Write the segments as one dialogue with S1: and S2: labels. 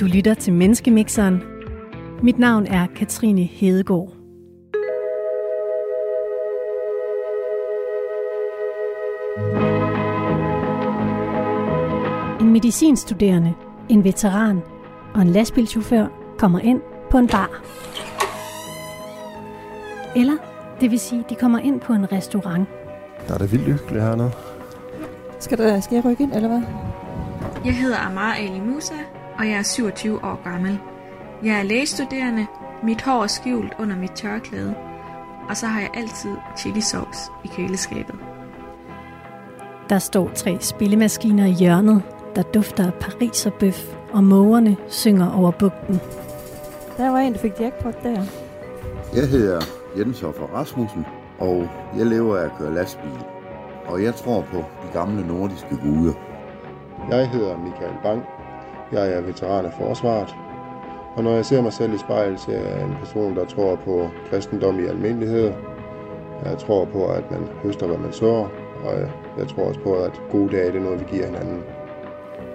S1: Du lytter til Menneskemixeren. Mit navn er Katrine Hedegaard. En medicinstuderende, en veteran og en lastbilchauffør kommer ind på en bar. Eller, det vil sige, de kommer ind på en restaurant.
S2: Der er det vildt hyggeligt hernede.
S3: Skal, der, skal jeg rykke ind, eller hvad?
S4: Jeg hedder Amar Ali Musa, og jeg er 27 år gammel. Jeg er lægestuderende, mit hår er skjult under mit tørklæde, og så har jeg altid chili sauce i køleskabet.
S1: Der står tre spillemaskiner i hjørnet, der dufter af pariserbøf, og mågerne synger over bugten.
S3: Der var en, der fik jackpot der.
S5: Jeg hedder Jens Hoffer Rasmussen, og jeg lever af at køre lastbil. Og jeg tror på de gamle nordiske guder.
S2: Jeg hedder Michael Bang. Jeg er veteran af forsvaret. Og når jeg ser mig selv i spejlet, så er jeg en person, der tror på kristendom i almindelighed. Jeg tror på, at man høster, hvad man sår. Og jeg tror også på, at gode dage det er noget, vi giver hinanden.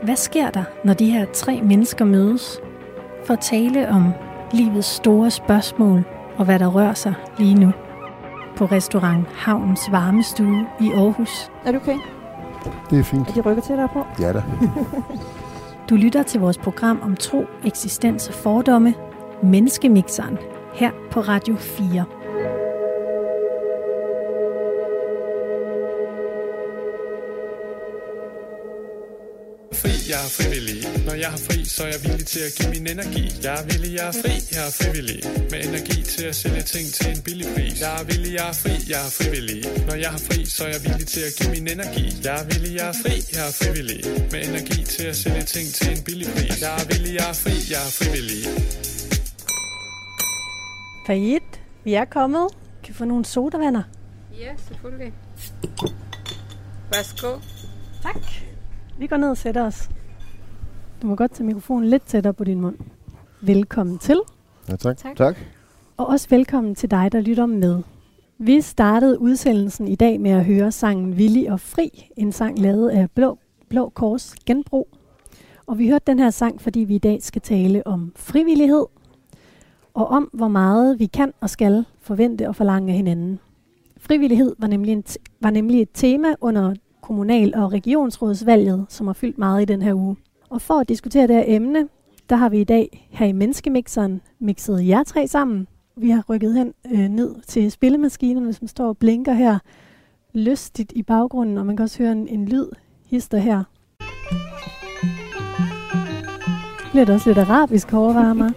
S1: Hvad sker der, når de her tre mennesker mødes for at tale om livets store spørgsmål og hvad der rører sig lige nu? På restaurant Havns Varmestue i Aarhus.
S3: Er du okay?
S2: Det er fint.
S3: Er de rykker til dig på?
S2: Ja da.
S1: Du lytter til vores program om tro, eksistens og fordomme, Menneskemixeren, her på Radio 4.
S6: fri, jeg er frivillig. Når jeg har fri, så er jeg villig til at give min energi. Jeg er villig, jeg er fri, jeg er frivillig. Med energi til at sælge ting til en billig pris. Jeg er villig, jeg er fri, jeg er frivillig. Når jeg har fri, så er jeg villig til at give min energi. Jeg er villig, jeg er fri, jeg er frivillig. Med energi til at sælge ting til en billig pris. Jeg er villig, jeg er fri, jeg er frivillig.
S1: Fajit, vi er kommet. Kan vi få nogle sodavanner?
S7: Ja, selvfølgelig. Værsgo.
S1: Tak. Vi går ned og sætter os. Du må godt tage mikrofonen lidt tættere på din mund. Velkommen til,
S2: Ja, tak.
S7: Tak.
S2: tak.
S1: og også velkommen til dig, der lytter med. Vi startede udsendelsen i dag med at høre sangen Villig og Fri, en sang lavet af Blå, Blå Kors Genbrug. Og vi hørte den her sang, fordi vi i dag skal tale om frivillighed, og om hvor meget vi kan og skal forvente og forlange af hinanden. Frivillighed var nemlig, en t- var nemlig et tema under kommunal- og regionsrådsvalget, som har fyldt meget i den her uge. Og for at diskutere det her emne, der har vi i dag her i Menneskemixeren mixet jer tre sammen. Vi har rykket hen øh, ned til spillemaskinerne, som står og blinker her lystigt i baggrunden, og man kan også høre en, en lyd hister her. Bliver det også lidt arabisk overvarmer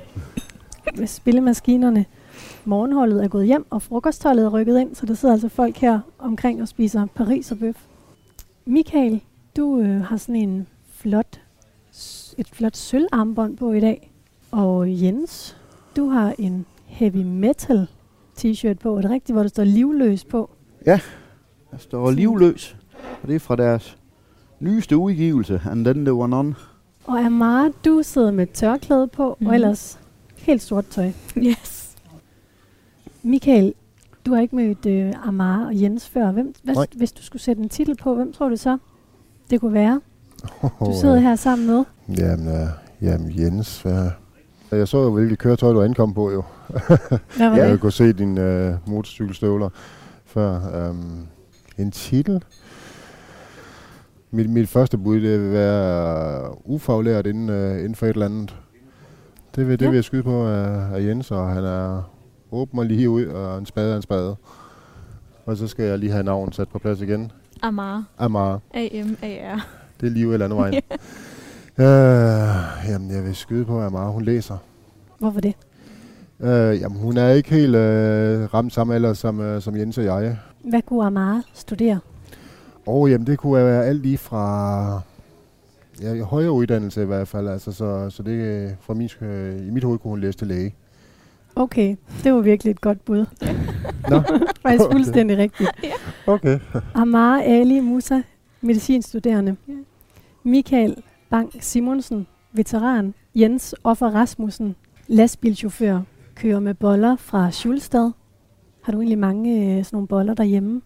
S1: med spillemaskinerne. Morgenholdet er gået hjem, og frokostholdet er rykket ind, så der sidder altså folk her omkring og spiser Paris og bøf. Michael, du øh, har sådan en flot, et flot sølvarmbånd på i dag. Og Jens, du har en heavy metal t-shirt på. Er det rigtigt, hvor der står livløs på?
S8: Der står livløs, og det er fra deres nyeste udgivelse, And Then There One On.
S1: Og Amara, du sidder med tørklæde på, mm.
S7: Mhm.
S1: og ellers helt sort tøj.
S7: Yes.
S1: Michael, du har ikke mødt øh, Amara og Jens før. Hvem, hvad,
S2: Nej.
S1: hvis du skulle sætte en titel på, hvem tror du så, det kunne være? Du sidder her sammen med.
S2: Jamen, uh, jamen Jens, uh, jeg så jo, hvilket køretøj du ankom på jo.
S1: Hvad var
S2: Jeg
S1: det?
S2: kunne se dine uh, motorcykelstøvler før. Um, en titel? Mit, mit første bud, det vil være uh, ufaglært inden, uh, inden for et eller andet. Det vil, det
S1: Ja.
S2: vil jeg skyde på af, af Jens, og han er åben og lige ud, og en spade er en spade. Og så skal jeg lige have navnet sat på plads igen.
S7: Amar.
S2: Amar.
S7: A-M-A-R.
S2: Det er lige ud eller anden vejen. øh, jamen, jeg vil skyde på, at Amar, hun læser.
S1: Hvorfor det?
S2: Øh, jamen, hun er ikke helt øh, ramt samme alder som, øh, som Jens og jeg.
S1: Hvad kunne Amara studere?
S2: Og jamen, det kunne være alt lige fra ja, højere uddannelse i hvert fald. Altså, så, så det øh, fra min, øh, i mit hoved kunne hun læse til læge.
S1: Okay, det var virkelig et godt bud.
S2: Nå,
S1: Faktisk fuldstændig rigtigt.
S2: okay.
S1: Amara Ali Musa, medicinstuderende.
S7: Ja.
S1: Michael Bang Simonsen, veteran. Jens Offer Rasmussen, lastbilchauffør, kører med boller fra Schulstad. Har du egentlig mange øh, sådan nogle boller derhjemme?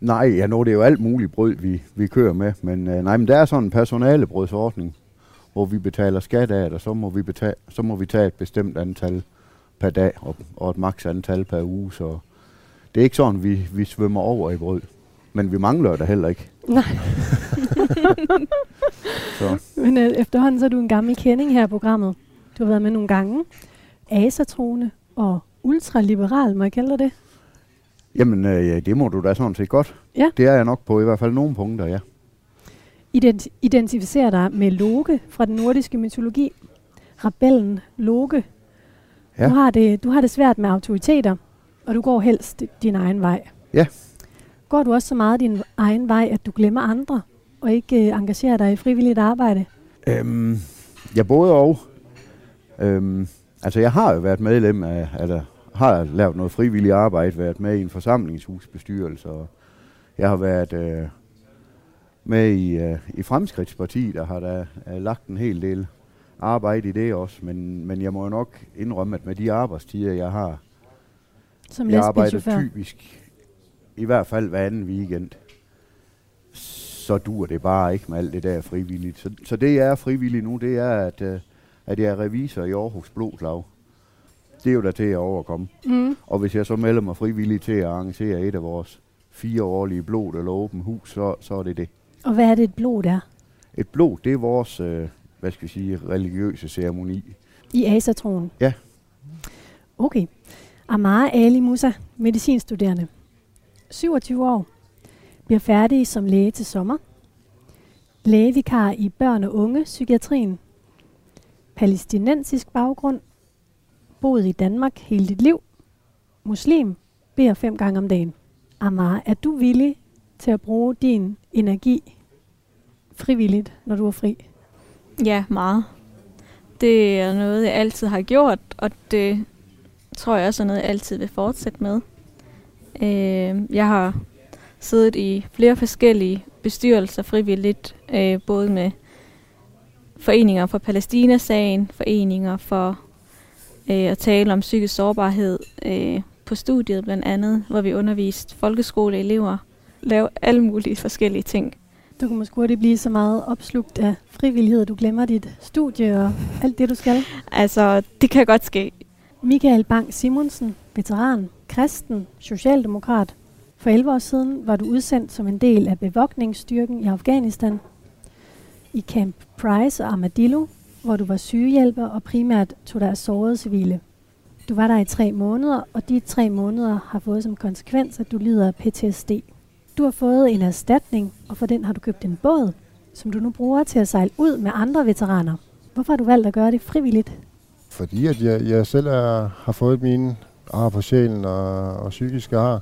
S8: Nej, ja, nu er det jo alt muligt brød, vi, vi kører med, men øh, nej, men der er sådan en personalebrødsordning, hvor vi betaler skat af det, og så må vi, betale, så må vi tage et bestemt antal per dag, og, og et maks antal per uge, så det er ikke sådan, vi, vi svømmer over i brød. Men vi mangler det heller ikke.
S1: Nej.
S8: Så
S1: Men øh, efterhånden så er du en gammel kending her i programmet. Du har været med nogle gange. Asatrone og ultraliberal, må jeg kalde dig det?
S8: Jamen, øh, ja, det må du da sådan set godt.
S1: Ja.
S8: Det er jeg nok på i hvert fald nogle punkter, ja.
S1: Ident- identificerer dig med Loke fra den nordiske mytologi. Rebellen Loke.
S8: Ja.
S1: Du, har det, du har det svært med autoriteter, og du går helst din egen vej.
S8: Ja.
S1: Går du også så meget din egen vej, at du glemmer andre, og ikke øh, engagerer dig i frivilligt arbejde?
S8: Øhm, ja, både og. Øhm, altså, jeg har jo været medlem af, eller har lavet noget frivilligt arbejde, været med i en forsamlingshusbestyrelse, og jeg har været øh, med i, øh, i Fremskridtspartiet, der har der øh, lagt en hel del arbejde i det også, men, men jeg må jo nok indrømme, at med de arbejdstider, jeg har,
S1: Som
S8: jeg arbejder typisk i hvert fald hver anden weekend, så dur det bare ikke med alt det der frivilligt. Så, så det jeg er frivillig nu, det er, at, øh, at jeg er revisor i Aarhus Blodslag. Det er jo der til at overkomme.
S1: Mm.
S8: Og hvis jeg så melder mig frivillig til at arrangere et af vores fire årlige blod eller åben hus, så, så er det det.
S1: Og hvad er det et blod der?
S8: Et blod, det er vores, øh, hvad skal vi sige, religiøse ceremoni.
S1: I asatronen?
S8: Ja.
S1: Okay. Amara Ali Musa, medicinstuderende. 27 år. Bliver færdig som læge til sommer. Lægevikar i børn- og unge psykiatrien. Palæstinensisk baggrund. Boet i Danmark hele dit liv. Muslim. Beder fem gange om dagen. Amara, er du villig til at bruge din energi frivilligt, når du er fri?
S7: Ja, meget. Det er noget, jeg altid har gjort, og det tror jeg også er noget, jeg altid vil fortsætte med. Øh, jeg har siddet i flere forskellige bestyrelser frivilligt, øh, både med foreninger for Palæstina-sagen, foreninger for øh, at tale om psykisk sårbarhed øh, på studiet blandt andet, hvor vi underviste folkeskoleelever, lave alle mulige forskellige ting.
S1: Du kan måske hurtigt blive så meget opslugt af frivillighed, at du glemmer dit studie og alt det, du skal.
S7: Altså, det kan godt ske.
S1: Michael Bang Simonsen, veteran, kristen, socialdemokrat. For 11 år siden var du udsendt som en del af bevogtningsstyrken i Afghanistan. I Camp Price og Armadillo, hvor du var sygehjælper og primært tog dig af sårede civile. Du var der i tre måneder, og de tre måneder har fået som konsekvens, at du lider af PTSD. Du har fået en erstatning, og for den har du købt en båd, som du nu bruger til at sejle ud med andre veteraner. Hvorfor har du valgt at gøre det frivilligt?
S2: Fordi at jeg, jeg selv er, har fået mine ar på sjælen og, og psykiske ar.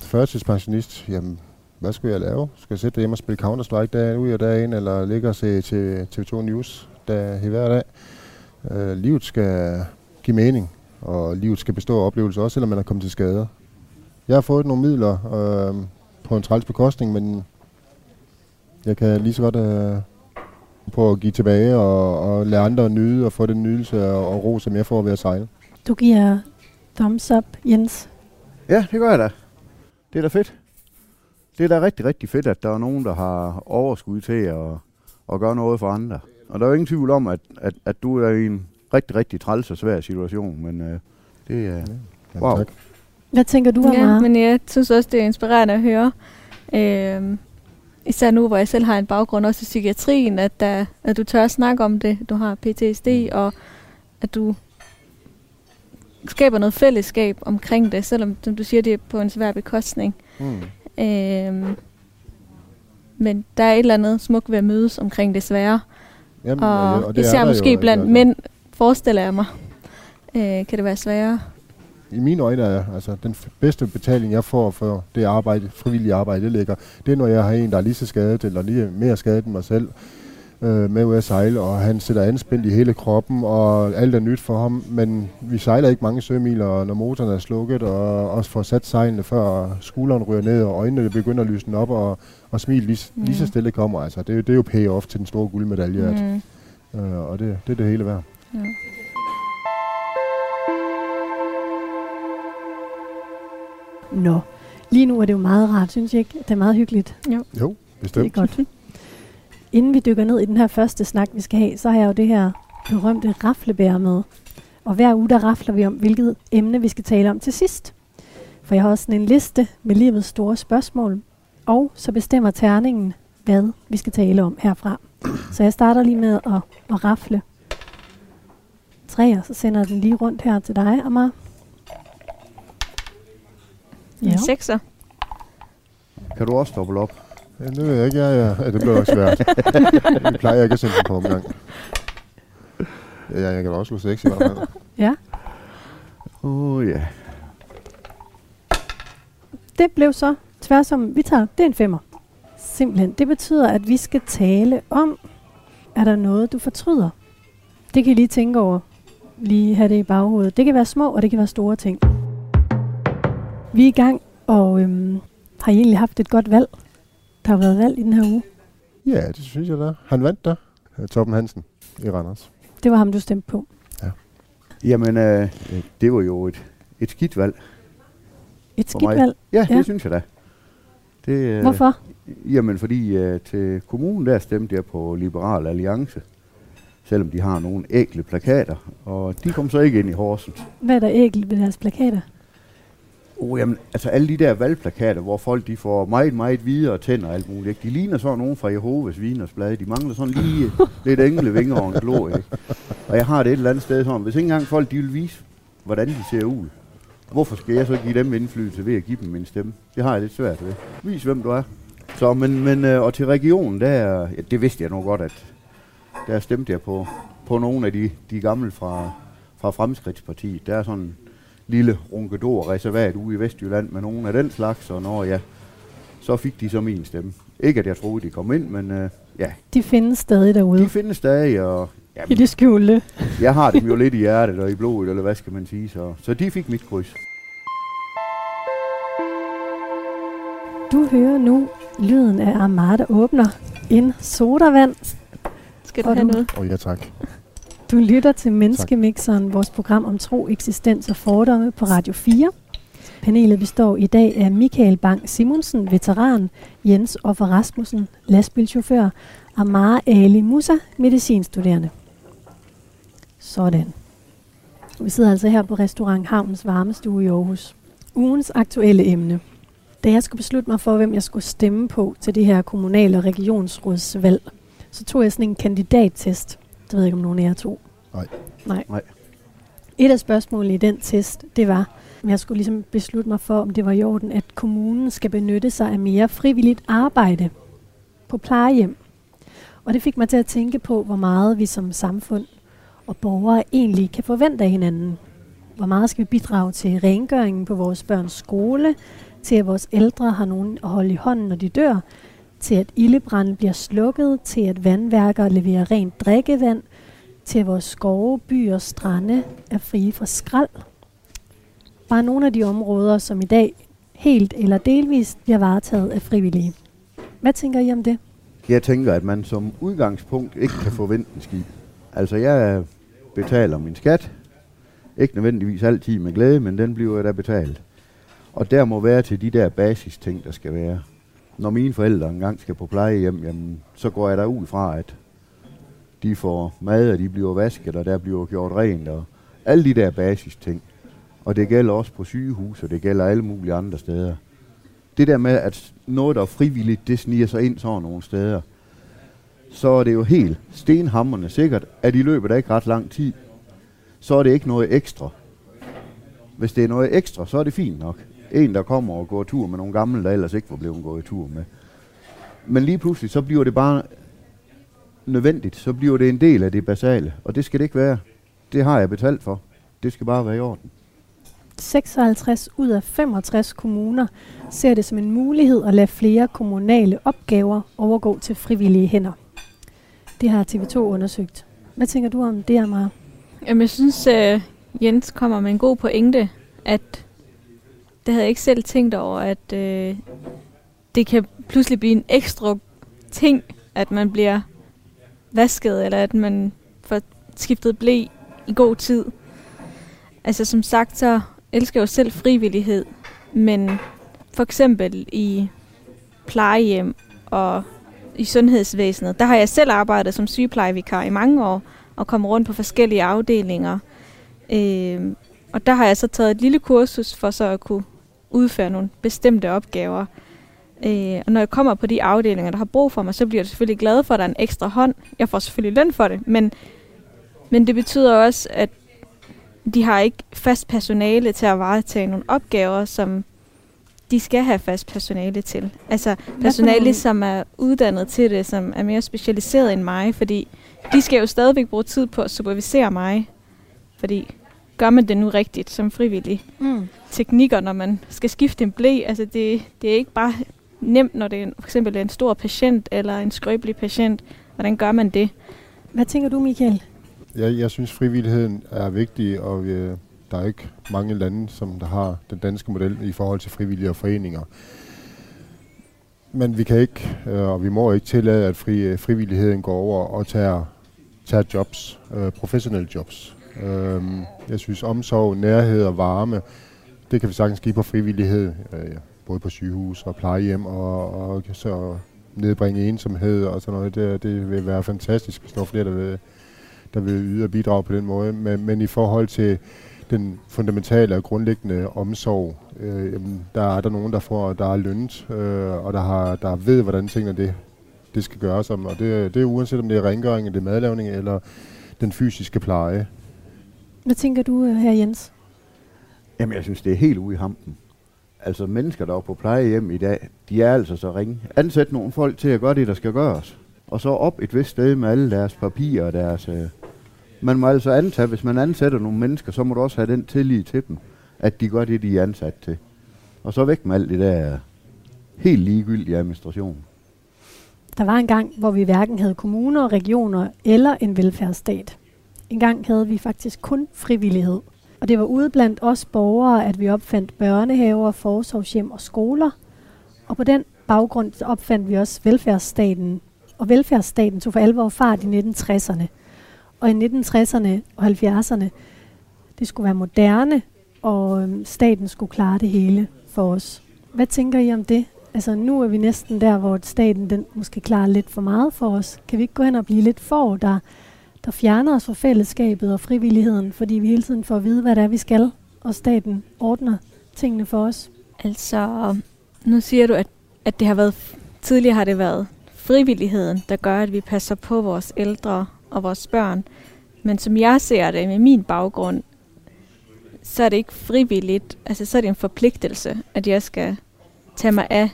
S2: Førtidspensionist, jamen, hvad skulle jeg lave? Skal jeg sætte derhjemme og spille Counter-Strike dag ud og dag ind, eller ligge og se til TV2 News dag, hver dag? Øh, livet skal give mening, og livet skal bestå af oplevelser, også selvom man er kommet til skade. Jeg har fået nogle midler øh, på en træls bekostning, men jeg kan lige så godt øh, prøve at give tilbage og, og lade andre nyde og få den nydelse og, og ro, som jeg får ved at sejle.
S1: Du giver thumbs up, Jens.
S8: Ja, det gør jeg da. Det er da fedt. Det er da rigtig, rigtig fedt, at der er nogen, der har overskud til at, at gøre noget for andre. Og der er jo ingen tvivl om, at, at, at du er i en rigtig, rigtig træls og svær situation, men øh, det er...
S2: Jamen,
S8: Wow.
S2: tak.
S1: Hvad tænker du, Amara?
S7: Ja, men jeg synes også, det er inspirerende at høre. Øhm, især nu, hvor jeg selv har en baggrund også i psykiatrien, at, der, at du tør at snakke om det. Du har PTSD, og at du skaber noget fællesskab omkring det, selvom som du siger, det er på en svær bekostning.
S2: Mm.
S7: Øhm, men der er et eller andet smukt ved at mødes omkring det svære.
S2: Jamen,
S7: Og,
S2: og
S7: og
S2: det er
S7: især måske
S2: jo,
S7: blandt
S2: altså.
S7: mænd, forestiller jeg mig, øh, kan det være sværere.
S2: I mine øjne er altså, den bedste betaling, jeg får for det arbejde, frivillige arbejde, det ligger, det er, når jeg har en, der er lige så skadet, eller lige mere skadet end mig selv, øh, med ud at sejle, og han sætter anspændt i hele kroppen, og alt er nyt for ham, men vi sejler ikke mange sømiler, når motoren er slukket, og også får sat sejlene, før skulderen ryger ned, og øjnene begynder at lysne op, og, og smil lige, mm. lige så
S7: Mm.
S2: stille kommer. Altså, det, er jo- det er jo pay-off til den store guldmedalje. Mm. at, øh, og det, det er det hele værd.
S7: Ja.
S1: Nå, lige nu er det jo meget rart, synes jeg ikke? Det er meget hyggeligt.
S2: Jo,
S1: Det er
S2: bestemt.
S1: godt. inden vi dykker ned i den her første snak, vi skal have, så har jeg jo det her berømte raflebær med. Og hver uge, der rafler vi om, hvilket emne vi skal tale om til sidst. For jeg har også sådan en liste med livets store spørgsmål. Og så bestemmer terningen, hvad vi skal tale om herfra. Så jeg starter lige med at, at rafle tre, og så sender jeg den lige rundt her til dig, Amar.
S7: Ja. En sekser.
S8: Kan du også dobbelt op?
S2: Ja, det ved jeg ikke. Ja, ja. ja det bliver også svært. det plejer jeg ikke at sende på omgang. Ja, jeg kan også slå 6 i hvert fald.
S1: Ja.
S8: Åh oh, ja.
S1: Det blev så tværsom, vi tager, det er en femmer. Simpelthen. Det betyder, at vi skal tale om, er der noget, du fortryder? Det kan I lige tænke over. Lige have det i baghovedet. Det kan være små, og det kan være store ting. Vi er i gang, og øhm, har I egentlig haft et godt valg? Der har været valg i den her uge.
S2: Ja, det synes jeg da. Han vandt der. Torben Hansen i Randers.
S1: Det var ham, du stemte på.
S8: Jamen, øh, det var jo et, et skidt valg.
S1: Et skidt
S8: mig.
S1: valg.
S8: Ja,
S1: Ja.
S8: det synes jeg da. Det, øh,
S1: Hvorfor?
S8: Jamen, fordi øh, til kommunen der stemte jeg på Liberal Alliance. Selvom de har nogle ægle plakater. Og de kom så ikke ind i Horsens.
S1: Hvad er der ægelt ved deres plakater?
S8: Oh, jamen, altså alle de der valgplakater, hvor folk de får meget, meget hvide og tænder og alt muligt. Ikke? De ligner sådan nogen fra Jehovas vidnersblad. De mangler sådan lige lidt engle vinger og en glå. Ikke? Og jeg har det et eller andet sted sådan, hvis ikke engang folk de vil vise, hvordan de ser ud, hvorfor skal jeg så give dem indflydelse ved at give dem min stemme? Det har jeg lidt svært ved. Vis hvem du er. Så, men, men øh, og til regionen, der, ja, det vidste jeg nu godt, at der stemte jeg på, på nogle af de, de gamle fra, fra Fremskridtspartiet. Der er sådan lille runkedor-reservat ude i Vestjylland med nogle af den slags, og når ja, så fik de så min stemme. Ikke at jeg troede, de kom ind, men øh, ja,
S1: De findes stadig derude.
S8: de findes stadig, og
S1: I
S8: jamen,
S1: det skjulte.
S8: jeg har dem jo lidt i hjertet og i blodet, eller hvad skal man sige, så, så de fik mit kryds.
S1: Du hører nu lyden af Amar, der åbner en sodavand.
S7: Skal du
S1: Og
S7: have noget?
S2: Åh, oh, ja tak.
S1: Du lytter til Menneskemixeren, vores program om tro, eksistens og fordomme på Radio 4. Panelet består i dag af Michael Bang Simonsen, veteran, Jens Offer Rasmussen, lastbilchauffør, Amara Ali Musa, medicinstuderende. Sådan. Vi sidder altså her på restaurant Havnens Varmestue i Aarhus. Ugens aktuelle emne. Da jeg skulle beslutte mig for, hvem jeg skulle stemme på til det her kommunal- og regionsrådsvalg, så tog jeg sådan en kandidattest. Det ved jeg ikke, om nogen af jer tog.
S2: Nej.
S1: Nej.
S8: Nej.
S1: Et af spørgsmålene i den test, det var, om jeg skulle ligesom beslutte mig for, om det var i orden, at kommunen skal benytte sig af mere frivilligt arbejde på plejehjem. Og det fik mig til at tænke på, hvor meget vi som samfund og borgere egentlig kan forvente af hinanden. Hvor meget skal vi bidrage til rengøringen på vores børns skole, til at vores ældre har nogen at holde i hånden, når de dør, til at ildebranden bliver slukket, til at vandværker leverer rent drikkevand, til at vores skove, byer og strande er frie fra skrald. Bare nogle af de områder, som i dag helt eller delvist bliver varetaget af frivillige. Hvad tænker I om det?
S8: Jeg tænker, at man som udgangspunkt ikke kan forvente en skid. Altså, jeg betaler min skat. Ikke nødvendigvis altid med glæde, men den bliver jeg da betalt. Og der må være til de der basisting, der skal være. Når mine forældre engang skal på plejehjem, jamen, så går jeg der ud fra, at de får mad, og de bliver vasket, og der bliver gjort rent, og alle de der basisting. Og det gælder også på sygehus, og det gælder alle mulige andre steder. Det der med, at noget, der er frivilligt, det sniger sig ind sådan nogle steder, så er det jo helt stenhammerne sikkert, at i løbet af ikke ret lang tid, så er det ikke noget ekstra. Hvis det er noget ekstra, så er det fint nok. En, der kommer og går tur med nogle gamle, der ellers ikke var blevet gået tur med. Men lige pludselig, så bliver det bare nødvendigt. Så bliver det en del af det basale. Og det skal det ikke være. Det har jeg betalt for. Det skal bare være i orden.
S1: 56 ud af 65 kommuner ser det som en mulighed at lade flere kommunale opgaver overgå til frivillige hænder. Det har TV2 undersøgt. Hvad tænker du om det, Amara?
S7: Jamen, jeg synes, uh, Jens kommer med en god pointe, at det havde jeg ikke selv tænkt over, at øh, det kan pludselig blive en ekstra ting, at man bliver vasket, eller at man får skiftet blæ i god tid. Altså som sagt, så elsker jeg jo selv frivillighed, men for eksempel i plejehjem og i sundhedsvæsenet. Der har jeg selv arbejdet som sygeplejevikar i mange år, og kommet rundt på forskellige afdelinger. Øh, og der har jeg så taget et lille kursus for så at kunne udføre nogle bestemte opgaver. Øh, og når jeg kommer på de afdelinger, der har brug for mig, så bliver jeg selvfølgelig glad for, at der er en ekstra hånd. Jeg får selvfølgelig løn for det, men, men det betyder også, at de har ikke fast personale til at varetage nogle opgaver, som de skal have fast personale til. Altså personale, som er uddannet til det, som er mere specialiseret end mig, fordi de skal jo stadigvæk bruge tid på at supervisere mig. Fordi gør man det nu rigtigt som frivillig?
S1: Mm.
S7: Teknikker, når man skal skifte en blæ, altså det, det er ikke bare nemt, når det er for eksempel en stor patient eller en skrøbelig patient. Hvordan gør man det?
S1: Hvad tænker du, Michael?
S2: Jeg, jeg synes, frivilligheden er vigtig, og øh, der er ikke mange lande, som der har den danske model i forhold til frivillige og foreninger. Men vi kan ikke, øh, og vi må ikke tillade, at fri, øh, frivilligheden går over og tager, tager jobs, øh, professionelle jobs. Øh, jeg synes, omsorg, nærhed og varme, det kan vi sagtens give på frivillighed, øh, både på sygehus og plejehjem, og, og så nedbringe ensomhed og sådan noget. Det, det vil være fantastisk, hvis der er flere, der vil, der vil yde og bidrage på den måde. Men, men i forhold til den fundamentale og grundlæggende omsorg, øh, jamen, der er der nogen, der får, der er lønnet, øh, og der, har, der ved, hvordan tingene det, det skal gøres. Om, og det, det er uanset om det er rengøring, det er madlavning eller den fysiske pleje.
S1: Hvad tænker du øh, her, Jens?
S8: Jamen, jeg synes, det er helt ude i hampen. Altså, mennesker, der er på plejehjem i dag, de er altså så ringe. Ansæt nogle folk til at gøre det, der skal gøres. Og så op et vist sted med alle deres papirer og deres... Øh, man må altså antage, hvis man ansætter nogle mennesker, så må du også have den tillid til dem, at de gør det, de er ansat til. Og så væk med alt det der helt ligegyldige administration.
S1: Der var en gang, hvor vi hverken havde kommuner, regioner eller en velfærdsstat. Engang havde vi faktisk kun frivillighed. Og det var ude blandt os borgere, at vi opfandt børnehaver, forsorgshjem og skoler. Og på den baggrund opfandt vi også velfærdsstaten. Og velfærdsstaten tog for alvor fart i 1960'erne. Og i 1960'erne og 70'erne, det skulle være moderne, og øhm, staten skulle klare det hele for os. Hvad tænker I om det? Altså nu er vi næsten der, hvor staten den måske klarer lidt for meget for os. Kan vi ikke gå hen og blive lidt for, der, der fjerner os fra fællesskabet og frivilligheden, fordi vi hele tiden får at vide, hvad det er, vi skal, og staten ordner tingene for os?
S7: Altså, nu siger du, at, at det har været, tidligere har det været frivilligheden, der gør, at vi passer på vores ældre og vores børn. Men som jeg ser det med min baggrund, så er det ikke frivilligt. Altså, så er det en forpligtelse, at jeg skal tage mig af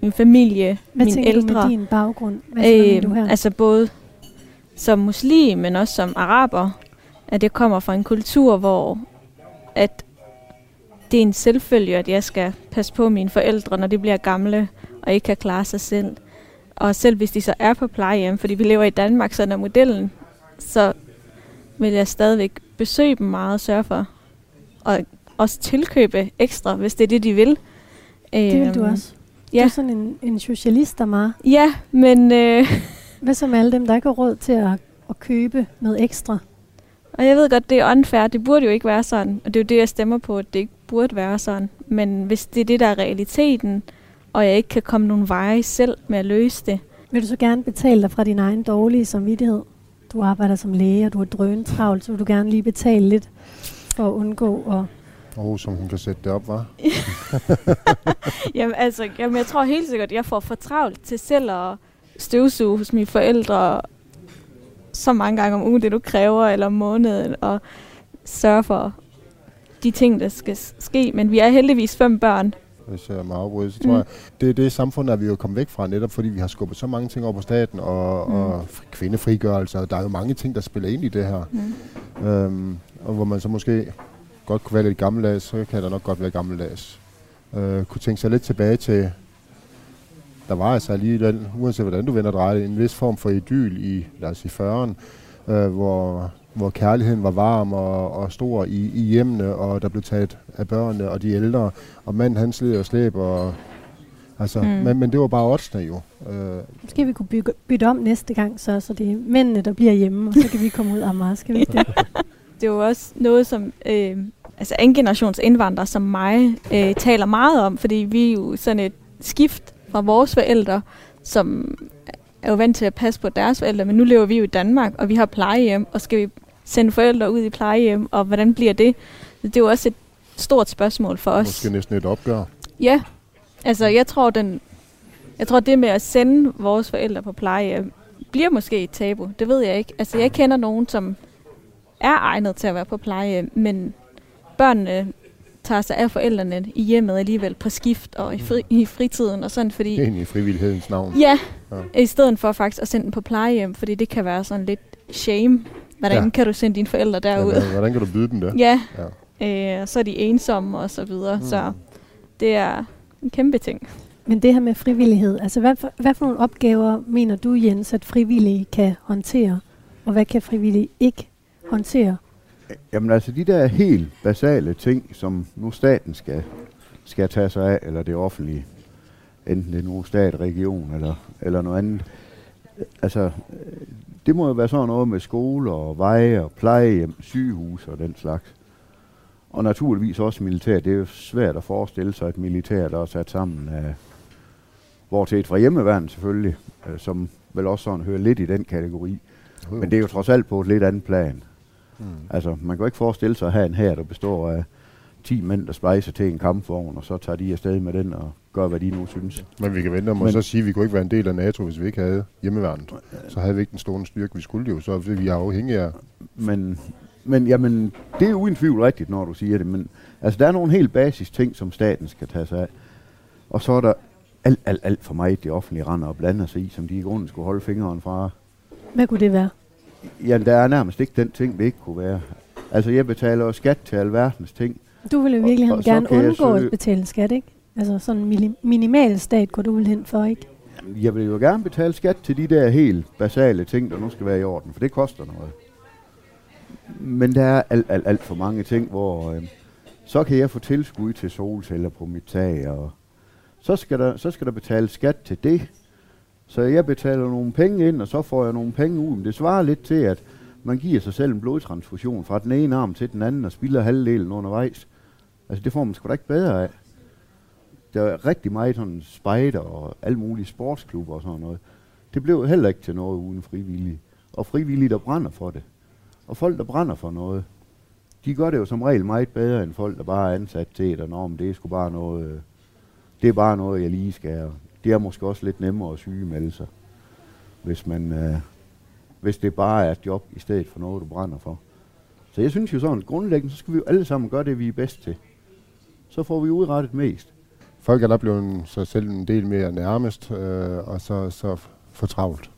S7: min familie,
S1: Hvad
S7: mine
S1: tænker
S7: ældre.
S1: du med din baggrund? Hvad øh, du her?
S7: Altså både som muslim, men også som araber. At jeg kommer fra en kultur, hvor at det er en selvfølge, at jeg skal passe på mine forældre, når de bliver gamle og ikke kan klare sig selv. Og selv hvis de så er på plejehjem, fordi vi lever i Danmark, så er modellen, så vil jeg stadigvæk besøge dem meget og sørge for. Og også tilkøbe ekstra, hvis det er det, de vil.
S1: det vil du
S7: Øhm,
S1: også.
S7: Ja.
S1: Du er sådan en, en socialist, Amar.
S7: Ja, men... Øh,
S1: Hvad så med alle dem, der ikke har råd til at, at købe noget ekstra?
S7: Og jeg ved godt, det er unfair. Det burde jo ikke være sådan. Og det er jo det, jeg stemmer på, at det ikke burde være sådan. Men hvis det er det, der er realiteten, og jeg ikke kan komme nogen veje selv med at løse det,
S1: Vil du så gerne betale dig fra din egen dårlige samvittighed? Du arbejder som læge, og du er drøn travlt, så vil du gerne lige betale lidt for at undgå at...
S2: Og som hun kan sætte det op, var.
S7: jamen, altså, jamen, jeg tror helt sikkert, at jeg får for travlt til selv at støvsuge hos mine forældre så mange gange om ugen, det du kræver, eller om måneden, og sørge for de ting, der skal ske. Men vi er heldigvis fem børn,
S2: hvis jeg må afbryde, så tror
S7: Mm.
S2: jeg, det er det samfund, at vi jo kommet væk fra, netop fordi vi har skubbet så mange ting over på staten, og,
S7: Mm.
S2: og kvindefrigørelse, og der er jo mange ting, der spiller ind i det her.
S7: Mm.
S2: Øhm, og hvor man så måske godt kunne være lidt gammeldags, så kan der nok godt være gammeldags. Øh, kunne tænke sig lidt tilbage til, der var altså alligevel, uanset hvordan du vender det, en vis form for idyl i, lad os sige, 40'eren, øh, hvor, hvor kærligheden var varm og, og stor i, i hjemmene, og der blev taget af børnene og de ældre, og manden han sled og slæb, og, altså,
S7: Mm.
S2: men, men det var bare oddsene jo. Øh,
S1: Måske vi kunne bygge, bytte om næste gang, så, så det er mændene, der bliver hjemme, og så kan vi komme ud af Amager. Skal vi ikke det?
S7: det er jo også noget, som øh, altså en generations indvandrere som mig øh, taler meget om, fordi vi er jo sådan et skift fra vores forældre, som er jo vant til at passe på deres forældre, men nu lever vi jo i Danmark, og vi har plejehjem, og skal vi sende forældre ud i plejehjem, og hvordan bliver det? Det er jo også et stort spørgsmål for os.
S2: Måske næsten et opgør.
S7: Ja, altså jeg tror, den, jeg tror det med at sende vores forældre på plejehjem, bliver måske et tabu. Det ved jeg ikke. Altså jeg kender nogen, som er egnet til at være på plejehjem, men børnene tager sig af forældrene i hjemmet alligevel på skift og i, fri, i fritiden og sådan, fordi...
S2: Ind i frivillighedens navn.
S7: Ja, ja, i stedet for faktisk at sende dem på plejehjem, fordi det kan være sådan lidt shame. Hvordan ja. kan du sende dine forældre derud?
S2: Ja, hvordan kan du byde dem det?
S7: Ja, ja. Øh, så er de ensomme og så videre, mm. så det er en kæmpe ting.
S1: Men det her med frivillighed, altså hvad for, hvad for nogle opgaver mener du, Jens, at frivillige kan håndtere, og hvad kan frivillige ikke håndtere?
S8: Jamen altså de der helt basale ting, som nu staten skal, skal tage sig af, eller det offentlige, enten det er nu stat, region eller, eller noget andet. Altså, det må jo være sådan noget med skole og veje og plejehjem, sygehus og den slags. Og naturligvis også militær. Det er jo svært at forestille sig et militær, der er sat sammen af, hvor til et fra hjemmeværn selvfølgelig, øh, som vel også sådan hører lidt i den kategori. Men det er jo trods alt på et lidt andet plan. Mm. Altså, man kan jo ikke forestille sig at have en her, der består af 10 mænd, der splejser til en kampvogn, og så tager de afsted med den og gør, hvad de nu synes.
S2: Men vi kan vente om at så sige, at vi kunne ikke være en del af NATO, hvis vi ikke havde hjemmeværnet. Så havde vi ikke den store styrke, vi skulle jo, så vi er afhængige af.
S8: Men, men jamen, det er uden tvivl rigtigt, når du siger det, men altså, der er nogle helt basis ting, som staten skal tage sig af. Og så er der alt, alt, alt for meget, det offentlige render og blander sig i, som de i grunden skulle holde fingeren fra.
S1: Hvad kunne det være?
S8: Ja, der er nærmest ikke den ting, det ikke kunne være. Altså, jeg betaler jo skat til alverdens ting.
S1: Du ville jo virkelig og, og gerne undgå at betale skat, ikke? Altså sådan en minimal stat går du vel hen for, ikke?
S8: Jeg vil jo gerne betale skat til de der helt basale ting, der nu skal være i orden, for det koster noget. Men der er alt, alt, alt for mange ting, hvor øh, så kan jeg få tilskud til solceller på mit tag, og så skal der, så skal der betale skat til det. Så jeg betaler nogle penge ind, og så får jeg nogle penge ud. Men det svarer lidt til, at man giver sig selv en blodtransfusion fra den ene arm til den anden, og spilder halvdelen undervejs. Altså det får man sgu da ikke bedre af. Der er rigtig meget sådan spejder og alle mulige sportsklubber og sådan noget. Det blev heller ikke til noget uden frivillige. Og frivillige, der brænder for det. Og folk, der brænder for noget, de gør det jo som regel meget bedre end folk, der bare er ansat til det, og det er sgu bare noget, øh, det er bare noget, jeg lige skal. Det er måske også lidt nemmere at sygemelde sig, hvis, man, øh, hvis det bare er et job i stedet for noget, du brænder for. Så jeg synes jo sådan, grundlæggende, så skal vi jo alle sammen gøre det, vi er bedst til. Så får vi udrettet mest.
S2: Folk er der blevet sig selv en del mere nærmest, øh, og så, så for travlt.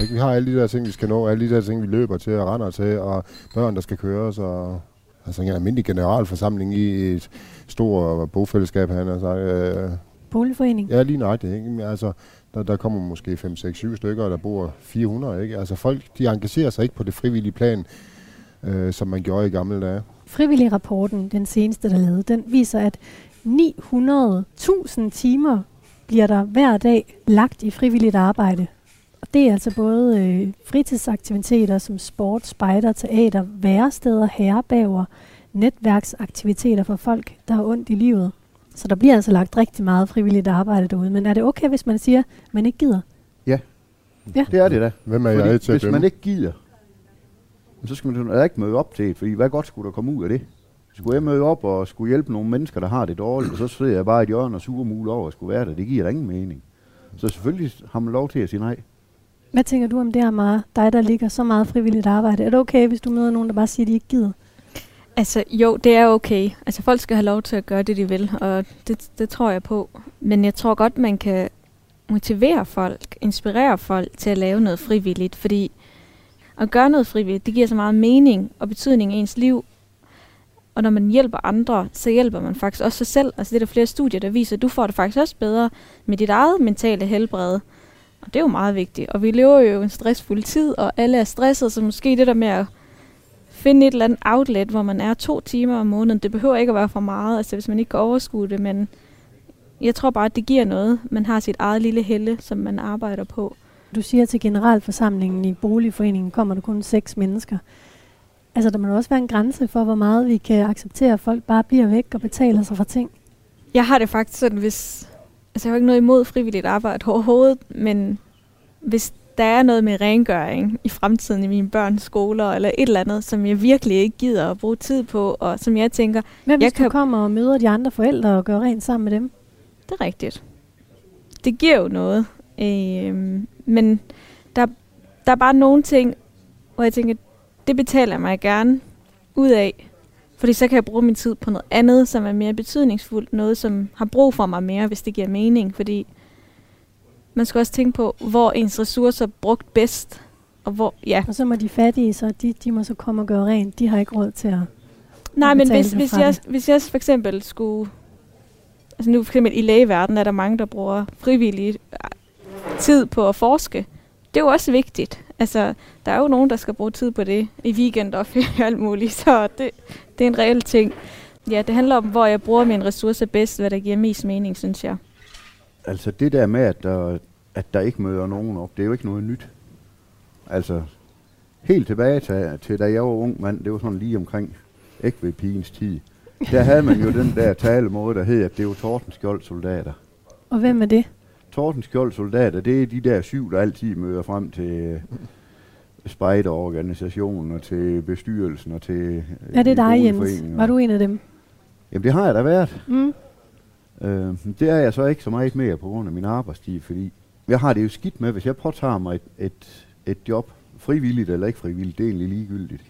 S2: Ikke? Vi har alle de der ting, vi skal nå, alle de der ting, vi løber til og render til, og børn, der skal køres, og altså en almindelig generalforsamling i et stort bofællesskab, han har sagt. Øh,
S1: Boligforening?
S2: Ja, lige nøjagtigt. Ikke? Altså, der, der kommer måske 5, 6, 7 stykker, og der bor 400. Ikke? Altså folk, de engagerer sig ikke på det frivillige plan, øh, som man gjorde i gamle dage.
S1: Frivillig rapporten, den seneste, der lavede, den viser, at 900.000 timer bliver der hver dag lagt i frivilligt arbejde. Og det er altså både øh, fritidsaktiviteter som sport, spejder, teater, væresteder, herrebæver, netværksaktiviteter for folk, der har ondt i livet. Så der bliver altså lagt rigtig meget frivilligt arbejde derude. Men er det okay, hvis man siger, at man ikke gider?
S8: Ja, ja. det er det da.
S2: Hvem er fordi jeg til
S8: Hvis man ikke gider, så skal man ikke møde op til det, fordi hvad godt skulle der komme ud af det? Skulle jeg møde op og skulle hjælpe nogle mennesker, der har det dårligt, og så sidder jeg bare i et hjørne og suger mul over at skulle være der. Det giver da ingen mening. Så selvfølgelig har man lov til at sige nej.
S1: Hvad tænker du om det her, Mara? Dig, der ligger så meget frivilligt arbejde. Er det okay, hvis du møder nogen, der bare siger, at de ikke gider?
S7: Altså, jo, det er okay. Altså, folk skal have lov til at gøre det, de vil, og det, det tror jeg på. Men jeg tror godt, man kan motivere folk, inspirere folk til at lave noget frivilligt, fordi at gøre noget frivilligt, det giver så meget mening og betydning i ens liv. Og når man hjælper andre, så hjælper man faktisk også sig selv. Altså det er der flere studier, der viser, at du får det faktisk også bedre med dit eget mentale helbred. Og det er jo meget vigtigt. Og vi lever jo en stressfuld tid, og alle er stresset, så måske det der med at finde et eller andet outlet, hvor man er to timer om måneden. Det behøver ikke at være for meget, altså hvis man ikke kan overskue det, men jeg tror bare, at det giver noget. Man har sit eget lille helle, som man arbejder på.
S1: Du siger til generalforsamlingen i boligforeningen, kommer der kun seks mennesker. Altså, der må også være en grænse for, hvor meget vi kan acceptere, at folk bare bliver væk og betaler sig for ting.
S7: Jeg har det faktisk sådan, hvis... Altså, jeg har ikke noget imod frivilligt arbejde overhovedet, men hvis der er noget med rengøring i fremtiden i mine børns skoler, eller et eller andet, som jeg virkelig ikke gider at bruge tid på, og som jeg tænker,
S1: Hvad hvis
S7: Jeg
S1: du
S7: kan-
S1: kommer og møder de andre forældre og gør rent sammen med dem?
S7: det er rigtigt. Det giver jo noget. Øhm, men der, der er bare nogle ting, hvor jeg tænker, det betaler jeg mig gerne ud af. Fordi så kan jeg bruge min tid på noget andet, som er mere betydningsfuldt. Noget, som har brug for mig mere, hvis det giver mening. Fordi man skal også tænke på, hvor ens ressourcer er brugt bedst. Og hvor, ja.
S1: Og så må de fattige, så de, de må så komme og gøre rent. De har ikke råd til at...
S7: Nej, men hvis, hvis, jeg, hvis jeg for eksempel skulle... Altså nu for eksempel i lægeverdenen er der mange, der bruger frivillig øh, tid på at forske. Det er jo også vigtigt. Altså, der er jo nogen, der skal bruge tid på det i weekend og alt muligt, så det, det er en reel ting. Ja, det handler om, hvor jeg bruger mine ressourcer bedst, hvad der giver mest mening, synes jeg.
S8: Altså det der med, at der, at der ikke møder nogen op, det er jo ikke noget nyt. Altså helt tilbage til, til da jeg var ung mand, det var sådan lige omkring ægvedpigens tid. Der havde man jo den der talemåde, der hed, at det var Tordenskjold soldater.
S1: Og hvem er det?
S8: Tordenskjold soldater, det er de der syv, der altid møder frem til øh, spejderorganisationen og til bestyrelsen og til øh,
S1: Er det dig, Jens? Var du en af dem?
S8: Jamen det har jeg da været.
S1: Mm.
S8: Øh, det er jeg så ikke så meget mere på grund af min arbejdstid, fordi jeg har det jo skidt med, hvis jeg påtager mig et, et, et job, frivilligt eller ikke frivilligt, det er egentlig ligegyldigt.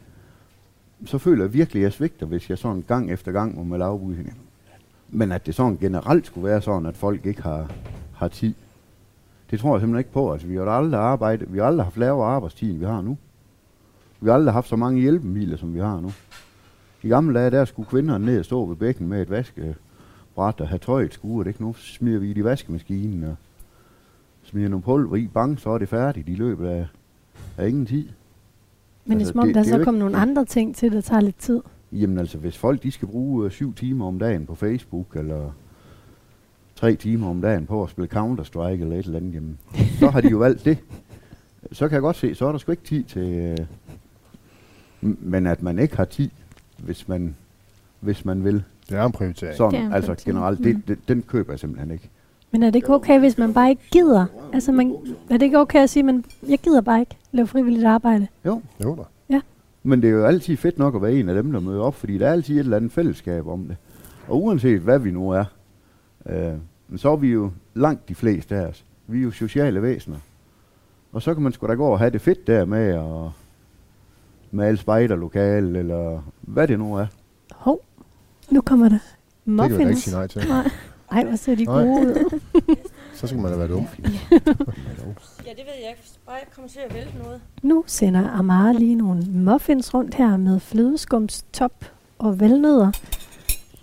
S8: Så føler jeg virkelig, at jeg svigter, hvis jeg sådan gang efter gang må melde afbud. Men at det sådan generelt skulle være sådan, at folk ikke har, har tid, det tror jeg simpelthen ikke på. Altså, vi har aldrig arbejdet, vi har aldrig haft lavere arbejdstid, end vi har nu. Vi har aldrig haft så mange hjælpemidler, som vi har nu. I gamle dage, der skulle kvinderne ned og stå ved bækken med et vaskebræt og have tøjet skuret, ikke? Nu smider vi det i vaskemaskinen og smider nogle pulver i, bang, så er det færdigt i løbet af, af ingen tid.
S1: Men
S8: Altså,
S1: altså, det er som om, der
S8: det
S1: så kommer nogle andre ting til, der tager lidt tid.
S8: Jamen altså, hvis folk de skal bruge øh, syv timer om dagen på Facebook, eller tre timer om dagen på at spille Counter-Strike eller et eller andet, jamen, så har de jo valgt det. Så kan jeg godt se, så er der sgu ikke tid til... Øh, men at man ikke har tid, hvis man, hvis man vil.
S2: Det er en prioritering.
S7: Det er
S8: Sådan,
S7: en
S8: altså
S7: prioritering.
S8: generelt,
S7: Mm.
S8: det, det, den køber jeg simpelthen ikke.
S1: Men er det ikke okay, hvis man bare ikke gider? Altså, man, er det ikke okay at sige, men jeg gider bare ikke lave frivilligt arbejde?
S8: Jo,
S2: Jo da.
S8: men det er jo altid fedt nok at være en af dem, der møder op, fordi der er altid et eller andet fællesskab om det. Og uanset hvad vi nu er, øh, men så er vi jo langt de fleste af os. Vi er jo sociale væsener. Og så kan man sgu da gå og have det fedt der med at med alle spejderlokale, eller hvad det nu er.
S1: Nu kommer der
S2: Det kan ikke
S1: muffins.
S2: sige nej til.
S1: Ej, hvor ser de
S2: Nej.
S1: gode ud.
S2: Så skal man da være dum.
S3: Ja, det ved jeg ikke. Bare jeg kommer til at vælte noget.
S1: Nu sender Amara lige nogle muffins rundt her med flødeskumstop og valnødder.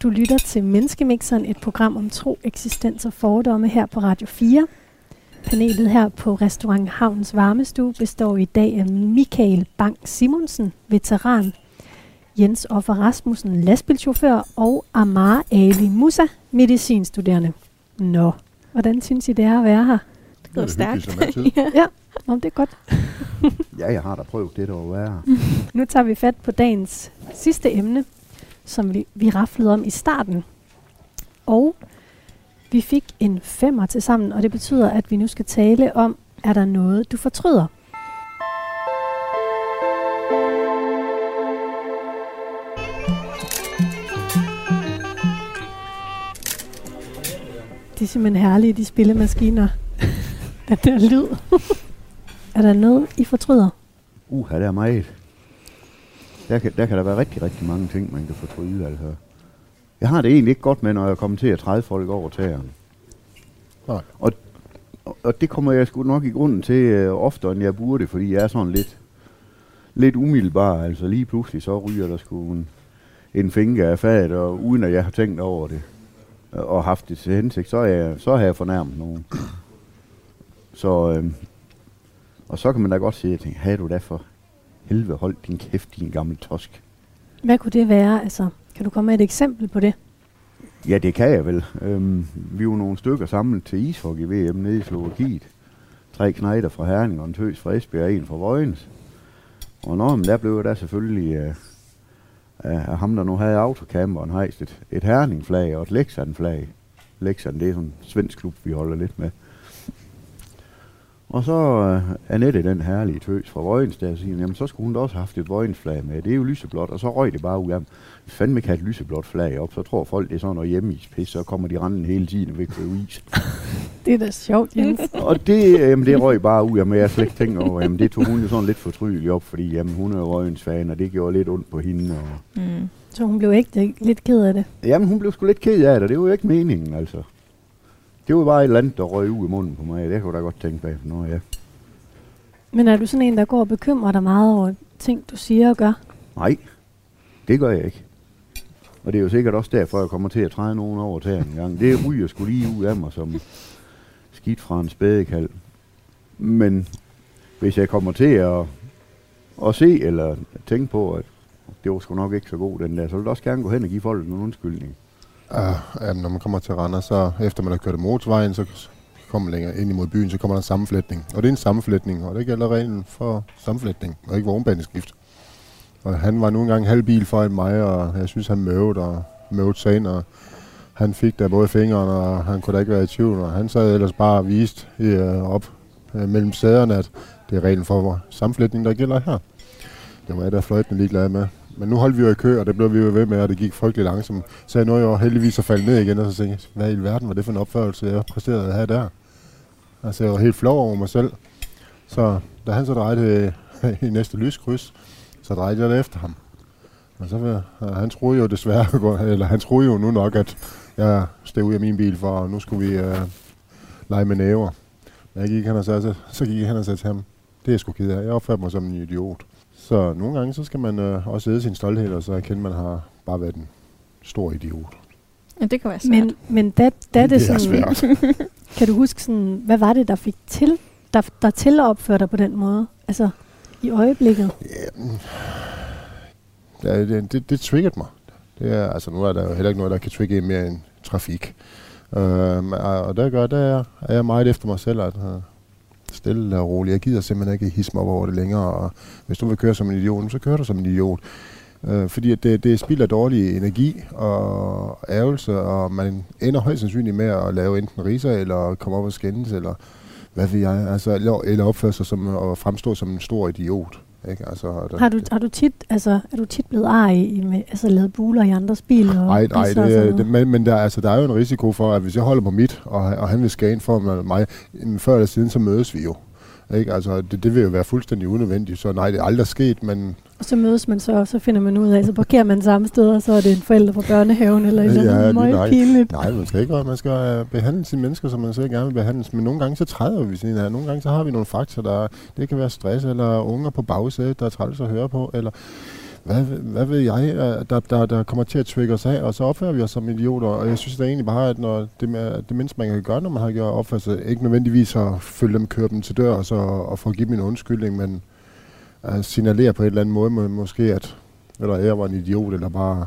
S1: Du lytter til Menneskemixeren, et program om tro, eksistens og fordomme her på Radio 4. Panelet her på Restaurant Havns Varmestue består i dag af Michael Bang Simonsen, veteran, Jens Offer Rasmussen, lastbilchauffør og Amar Ali Musa, medicinstuderende. Nå, hvordan synes I det er at være her?
S7: Det går
S2: er
S7: stærkt.
S2: altid.
S1: Ja, Nå, det er godt.
S8: Ja, jeg har da prøvet det, der var værre.
S1: Nu tager vi fat på dagens sidste emne, som vi, vi raflede om i starten. Og vi fik en femmer til sammen, og det betyder, at vi nu skal tale om, er der noget, du fortryder? De er simpelthen herlige, de spillemaskiner. Den der lyd. er der noget, I fortryder?
S8: Uha, der er meget. Der kan, der kan der være rigtig, rigtig mange ting, man kan fortryde, altså. Jeg har det egentlig ikke godt med, når jeg kommer til at træde folk over tæerne.
S2: Nej.
S8: Og, og, det kommer jeg sgu nok i grunden til øh, oftere, end jeg burde, fordi jeg er sådan lidt, lidt umiddelbar. Altså lige pludselig så ryger der sgu en, en finger af fadet, og uden at jeg har tænkt over det, og haft det til hensigt, så, er jeg, så har jeg fornærmet nogen. Så, øh, og så kan man da godt sige, at havde du da for helvede holdt din kæft, din gamle tosk.
S1: Hvad kunne det være? Altså, kan du komme med et eksempel på det?
S8: Ja, det kan jeg vel. Øhm, vi jo nogle stykker samlet til ishockey-VM nede i Slovakiet. Tre knejder fra Herning og en tøs fra Esbjerg og en fra Vojens. Og nå, men der blev da selvfølgelig øh, af ham, der nu havde autocamperen, hejst et, et herningflag og et Lexan-flag. Lexan, det er sådan en svensk klub, vi holder lidt med. Og så uh, Annette, den herlige tøs fra Vojens, der siger, jamen så skulle hun da også have haft et Vojens-flag med. Det er jo lyseblåt, og så røg det bare ud af. Hvis fandme have et lyseblåt flag op, så tror folk, det er sådan noget hjemmeispis, så kommer de renden hele tiden og vil købe is.
S1: Det er da sjovt, Jens.
S8: og det, jamen, det røg bare ud af mig. Jeg slet ikke tænkt over, jamen, det tog hun jo sådan lidt fortrydeligt op, fordi jamen, hun er Vojens fan, og det gjorde lidt ondt på hende. Og...
S1: Mm. Så hun blev ikke lidt ked af det?
S8: Jamen, hun blev sgu lidt ked af det, det var jo ikke meningen, altså. Det var bare et eller andet, der røg ud i munden på mig. Det kunne jeg da godt tænke bag for noget, ja.
S1: Men er du sådan en, der går og bekymrer dig meget over ting, du siger og gør?
S8: Nej, det gør jeg ikke. Og det er jo sikkert også derfor, jeg kommer til at træde nogen over til en gang. Det ryger skulle lige ud af mig som skidt fra en spædekald. Men hvis jeg kommer til at, at se eller tænke på, at det var sgu nok ikke så god den der, så vil jeg også gerne gå hen og give folk en undskyldning.
S2: Uh, når man kommer til Randers, så efter man har kørt motorvejen, så kommer længere ind imod byen, så kommer der en sammenflætning. Og det er en sammenflætning, og det gælder reglen for sammenflætning, og ikke vognbaneskift. Og han var nu engang halv bil foran mig, og jeg synes, han møvede og møvede sagen, og han fik der både fingeren, og han kunne da ikke være i tvivl. Og han sad ellers bare vist øh, op øh, mellem sæderne, at det er reglen for sammenflætning, der gælder her. Det var jeg da fløjtende ligeglad med. Men nu holdt vi jo i kø, og det blev vi jo ved med, og det gik frygtelig langsomt. Så jeg nåede jo heldigvis at falde ned igen, og så tænkte jeg, hvad i verden var det for en opførelse, jeg præsterede at have der? Altså, jeg var helt flov over mig selv. Så da han så drejede øh, i næste lyskryds, så drejede jeg det efter ham. Og så øh, han troede jo desværre, eller han troede jo nu nok, at jeg steg ud af min bil, for nu skulle vi øh, lege med næver. Men jeg gik han og sagde, så, så gik han og sagde til ham, det er jeg sgu ked af. Jeg opførte mig som en idiot. Så nogle gange, så skal man uh, også æde sin stolthed, og så erkende, at man har bare været en stor idiot.
S7: Ja, det kan være svært.
S1: Men, men da, da det,
S2: det
S1: sådan,
S2: svært.
S1: kan du huske, sådan, hvad var det, der fik til, der, der til at opføre dig på den måde? Altså, i øjeblikket?
S2: Ja, det, det, det triggede mig. Det er, altså, nu er der jo heller ikke noget, der kan trigge mere end trafik. Uh, og der gør, der er jeg meget efter mig selv, at uh, stille og roligt. Jeg gider simpelthen ikke hisse mig over det længere, og hvis du vil køre som en idiot, så kører du som en idiot. Øh, fordi det, det spilder dårlig energi og ærgelse, og man ender højst sandsynligt med at lave enten riser, eller komme op og skændes, eller hvad ved jeg, altså, eller, eller opføre sig som og fremstå som en stor idiot. Ikke? Altså, der,
S1: har, du, har du tit, altså, er du tit blevet ej i, med, altså lavet buler i andres biler?
S2: Nej, nej, det, det, men, men der, altså, der er jo en risiko for, at hvis jeg holder på mit, og, og han vil skæne for mig, før eller siden, så mødes vi jo. Ikke? Altså, det, det vil jo være fuldstændig unødvendigt, så nej, det er aldrig sket, men...
S1: Og så mødes man så, og så finder man ud af, så parkerer man samme sted, og så er det en forælder fra børnehaven, eller et ja, eller andet
S2: nej,
S1: pinligt.
S2: Nej, man skal ikke man skal uh, behandle sine mennesker, som man selv gerne vil behandles, men nogle gange så træder vi sådan her. Nogle gange så har vi nogle faktorer, der det kan være stress, eller unger på bagsædet, der er træls at høre på, eller hvad, hvad ved jeg, der, der, der kommer til at trigge os af, og så opfører vi os som idioter. Og jeg synes da egentlig bare, at når det, det mindste, man kan gøre, når man har gjort opførsel, ikke nødvendigvis at følge dem, køre dem til dør, og, så, og få give dem en undskyldning, men at signalere på en eller anden måde, må, måske at eller jeg var en idiot, eller bare,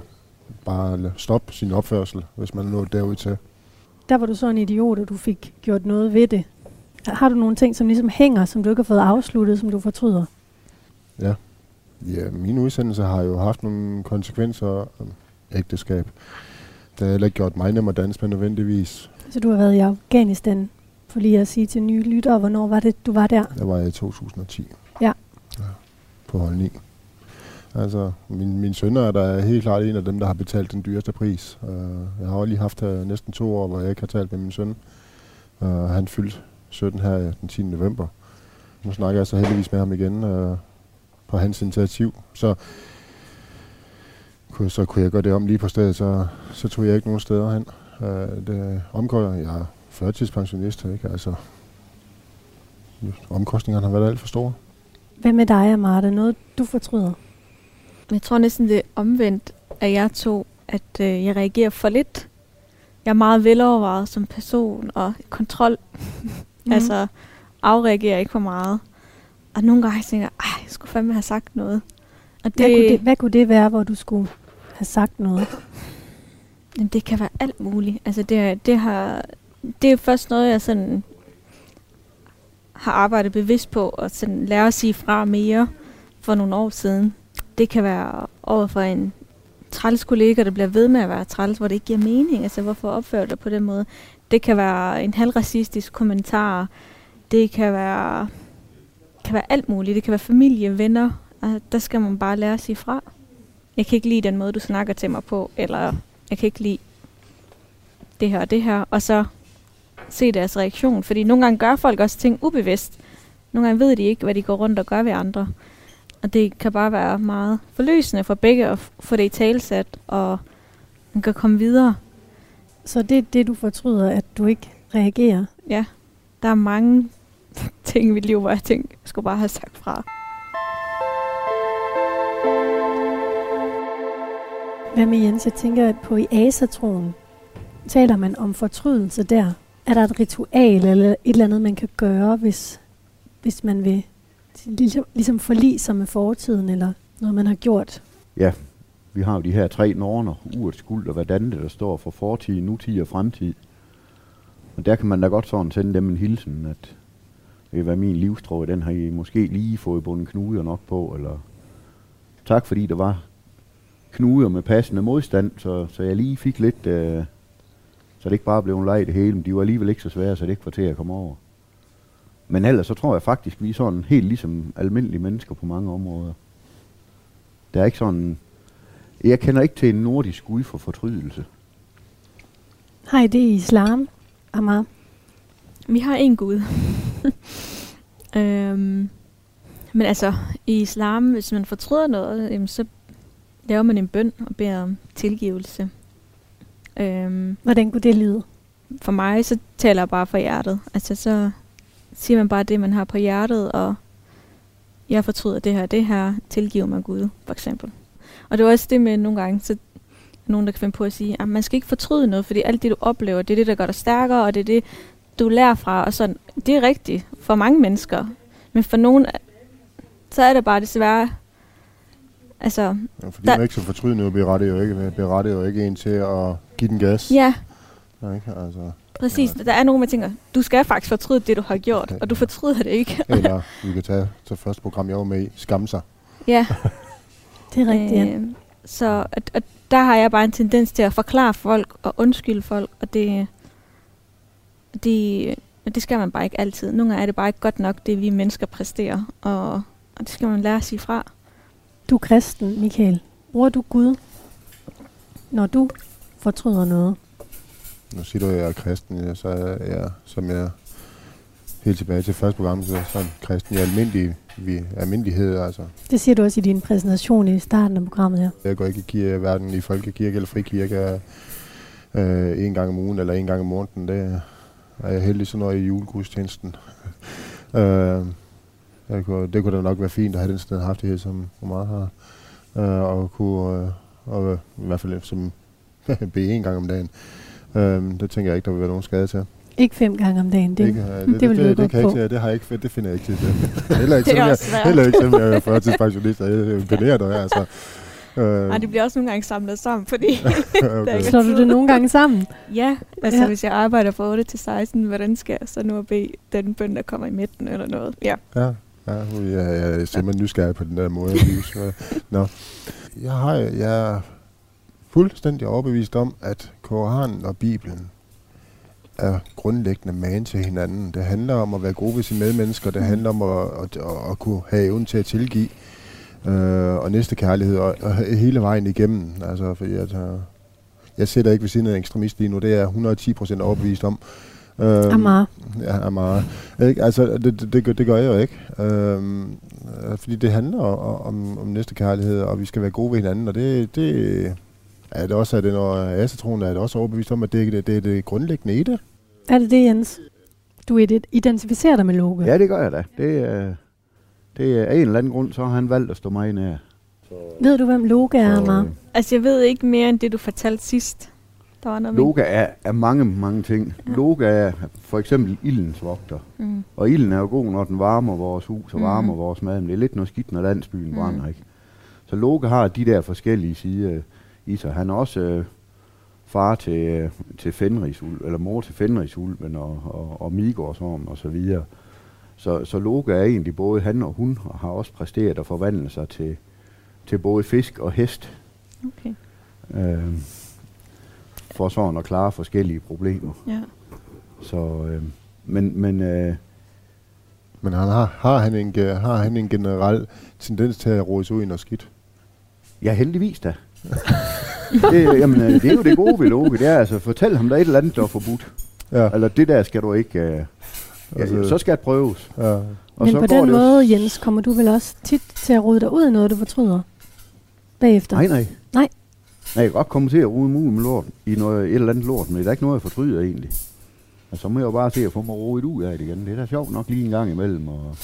S2: bare stoppe sin opførsel, hvis man nåede derud til.
S1: Der var du så en idiot, og du fik gjort noget ved det. Har du nogle ting, som ligesom hænger, som du ikke har fået afsluttet, som du fortryder?
S2: Ja. Ja, min udsendelse har jo haft nogle konsekvenser af ægteskab. Det har heller ikke gjort mig nem at danse med nødvendigvis.
S1: Så du har været i Afghanistan, for lige at sige til nye lyttere, hvornår var det, du var der?
S2: Jeg var i 2010.
S1: Ja.
S2: ja på hold 9. Altså, min, min søn er der helt klart en af dem, der har betalt den dyreste pris. Uh, jeg har også lige haft uh, næsten to år, hvor jeg ikke har talt med min søn. Uh, han fyldte 17 her den 10. november. Nu snakker jeg så heldigvis med ham igen. Uh, på hans initiativ. Så, så kunne jeg gøre det om lige på stedet, så, så tog jeg ikke nogen steder hen. Uh, det omgår jeg. Jeg er førtidspensionist, ikke? Altså, omkostningerne har været alt for store.
S1: Hvad med dig, Amarte? Noget, du fortryder?
S7: Jeg tror næsten, det er omvendt af jer to, at øh, jeg reagerer for lidt. Jeg er meget velovervejet som person og kontrol. Mm. altså afreagerer ikke for meget. Og nogle gange tænker jeg, jeg skulle fandme have sagt noget.
S1: Og det, hvad, kunne det, hvad kunne det være, hvor du skulle have sagt noget?
S7: Jamen, det kan være alt muligt. Altså, det, det, har, det er først noget, jeg sådan har arbejdet bevidst på, og sådan lære at sige fra mere for nogle år siden. Det kan være over for en træls kollega, der bliver ved med at være træls, hvor det ikke giver mening. Altså, hvorfor opfører du på den måde? Det kan være en halvracistisk kommentar, det kan være, kan være alt muligt. Det kan være familie, venner. Altså, der skal man bare lære at sige fra. Jeg kan ikke lide den måde, du snakker til mig på, eller jeg kan ikke lide det her og det her, og så se deres reaktion. Fordi nogle gange gør folk også ting ubevidst. Nogle gange ved de ikke, hvad de går rundt og gør ved andre. Og det kan bare være meget forløsende for begge at få det i talsat, og man kan komme videre.
S1: Så det er det, du fortryder, at du ikke reagerer?
S7: Ja, der er mange ting i mit liv, hvor jeg tænkte, jeg skulle bare have sagt fra.
S1: Hvad med Jens? Jeg tænker, at på i asatroen taler man om fortrydelse der. Er der et ritual eller et eller andet, man kan gøre, hvis, hvis man vil ligesom, ligesom forlige sig med fortiden, eller noget, man har gjort?
S8: Ja, vi har jo de her tre norner, urets skuld og det, der står for fortid, nutid og fremtid. Og der kan man da godt sådan sende dem en hilsen, at det hvad min livstråd, den har I måske lige fået bundet knuder nok på, eller tak fordi der var knuder med passende modstand, så, så jeg lige fik lidt, øh, så det ikke bare blev en leg det hele, men de var alligevel ikke så svære, så det ikke var til at komme over. Men ellers så tror jeg faktisk, vi er sådan helt ligesom almindelige mennesker på mange områder. Der er ikke sådan... Jeg kender ikke til en nordisk gud for fortrydelse.
S1: Har I det i islam, Amar?
S7: Vi har en gud. øhm, men altså, i islam, hvis man fortryder noget, jamen, så laver man en bøn og beder om tilgivelse.
S1: Øhm, Hvordan kunne det lyde?
S7: For mig, så taler jeg bare fra hjertet. Altså, så siger man bare det, man har på hjertet, og jeg fortryder det her, det her, tilgiver mig Gud, for eksempel. Og det var også det med nogle gange, så nogen, der kan finde på at sige, at man skal ikke fortryde noget, fordi alt det, du oplever, det er det, der gør dig stærkere, og det er det, du lærer fra. Og sådan, det er rigtigt for mange mennesker. Men for nogen, så er det bare desværre Altså,
S2: ja, fordi der, man ikke så fortrydende berettiger jo ikke, berettiger jo ikke en til at give den gas.
S7: Ja.
S2: ja ikke? Altså,
S7: Præcis. Ja. Der er nogen, man tænker, du skal faktisk fortryde det, du har gjort, okay. og du fortryder det ikke.
S2: Eller vi kan tage til første program, jeg var med i, Skam sig.
S7: Ja.
S1: det er rigtigt, ja. Øh,
S7: så at, at der har jeg bare en tendens til at forklare folk og undskylde folk, og det, det, det skal man bare ikke altid. Nogle gange er det bare ikke godt nok, det vi mennesker præsterer, og, og det skal man lære at sige fra.
S1: Du er kristen, Michael. Bruger du Gud, når du fortryder noget?
S2: Nu siger du, at jeg er kristen, ja, så er jeg, som jeg helt tilbage til første program, så er sådan kristen i almindelig, vi, almindelighed. Altså.
S1: Det siger du også i din præsentation i starten af programmet her.
S2: Jeg går ikke i hverken i folkekirke eller frikirke øh, en gang om ugen eller en gang om måneden. Det er jeg heldig sådan noget i julegudstjenesten. øh, det kunne, det kunne da nok være fint at have den standhaftighed, som Omar har. Øh, og kunne, øh, og i hvert fald som bede en gang om dagen. Øh, det tænker jeg ikke, der vil være nogen skade til.
S1: Ikke fem gange om dagen, det,
S2: ikke, uh, det, det, vil det, det, det, kan ikke, det, har jeg ikke, det finder jeg ikke til. Det. heller ikke, selvom jeg, heller ikke, selvom jeg er førtidspensionist, og jeg imponerer dig. Altså.
S7: Øh. Ej, det bliver også nogle gange samlet sammen, fordi...
S1: okay. Slår du det nogle gange sammen?
S7: Ja, altså ja. hvis jeg arbejder fra 8 til 16, hvordan skal jeg så nu at bede den bøn, der kommer i midten eller noget? Ja.
S2: ja. Ja, jeg, jeg er simpelthen nysgerrig på den der måde. Nå. Jeg, har, jeg er fuldstændig overbevist om, at Koranen og Bibelen er grundlæggende man til hinanden. Det handler om at være god ved sine medmennesker. Det handler om at, at, at, at kunne have evnen til at tilgive. Øh, og næste kærlighed og, og hele vejen igennem. Altså, fordi jeg, jeg sætter ikke ved siden af en ekstremist lige nu. Det er jeg 110% overbevist om.
S1: Øhm, Amar.
S2: Ja, Amar. Ikke? Altså, det, det, det, gør, det gør jeg jo ikke. Øhm, øh, fordi det handler om, om næste kærlighed, og vi skal være gode ved hinanden, og det, det er det også, at det, når asatroen er det også overbevist om, at det, det, det er det grundlæggende i det.
S1: Er det det, Jens? Du identificerer dig med Loke?
S8: Ja, det gør jeg da. Det er, det er en eller anden grund, så har han valgt at stå mig nær.
S1: Så, Ved du, hvem Loke er, Amar? Øh,
S7: altså, jeg ved ikke mere end det, du fortalte sidst.
S8: Der var noget Loga er, er mange, mange ting. Ja. Loga er for eksempel ildens vogter. Mm. Og ilden er jo god, når den varmer vores hus og varmer mm. vores mad. Men det er lidt noget skidt, når landsbyen mm. brænder, ikke? Så Loga har de der forskellige sider i sig. Han er også øh, far til, øh, til Fenrisulv, eller mor til Fenrisulven og, og, og Migårdsorm og så videre. Så, så Loga er egentlig både han og hun, og har også præsteret at forvandle sig til, til både fisk og hest. Okay. Øh, for sådan at klare forskellige problemer. Ja. Så, øh, men men øh,
S2: Men han har, har, han en, har han en generel tendens til at rode sig ud i noget skidt?
S8: Ja, heldigvis da. det, jamen, øh, det er jo det gode ved Loke, det er altså, fortæl ham, der er et eller andet, der er forbudt.
S2: Ja.
S8: Eller det der skal du ikke... Øh, ja,
S2: Altså-
S8: så skal det prøves.
S2: ja.
S8: Og
S1: Men
S8: så
S1: på
S8: går
S1: den måde, Jens, kommer du vel også tit til at rode dig ud i noget, du fortryder bagefter?
S8: Nej, nej.
S1: Nej.
S8: Nej, jeg kan godt komme til at rode muligt med lort i noget, et eller andet lort, men det er ikke noget, jeg fortryder egentlig. Og så må jeg jo bare se at få mig roet ud af det igen. Det er da sjovt nok lige en gang imellem. Og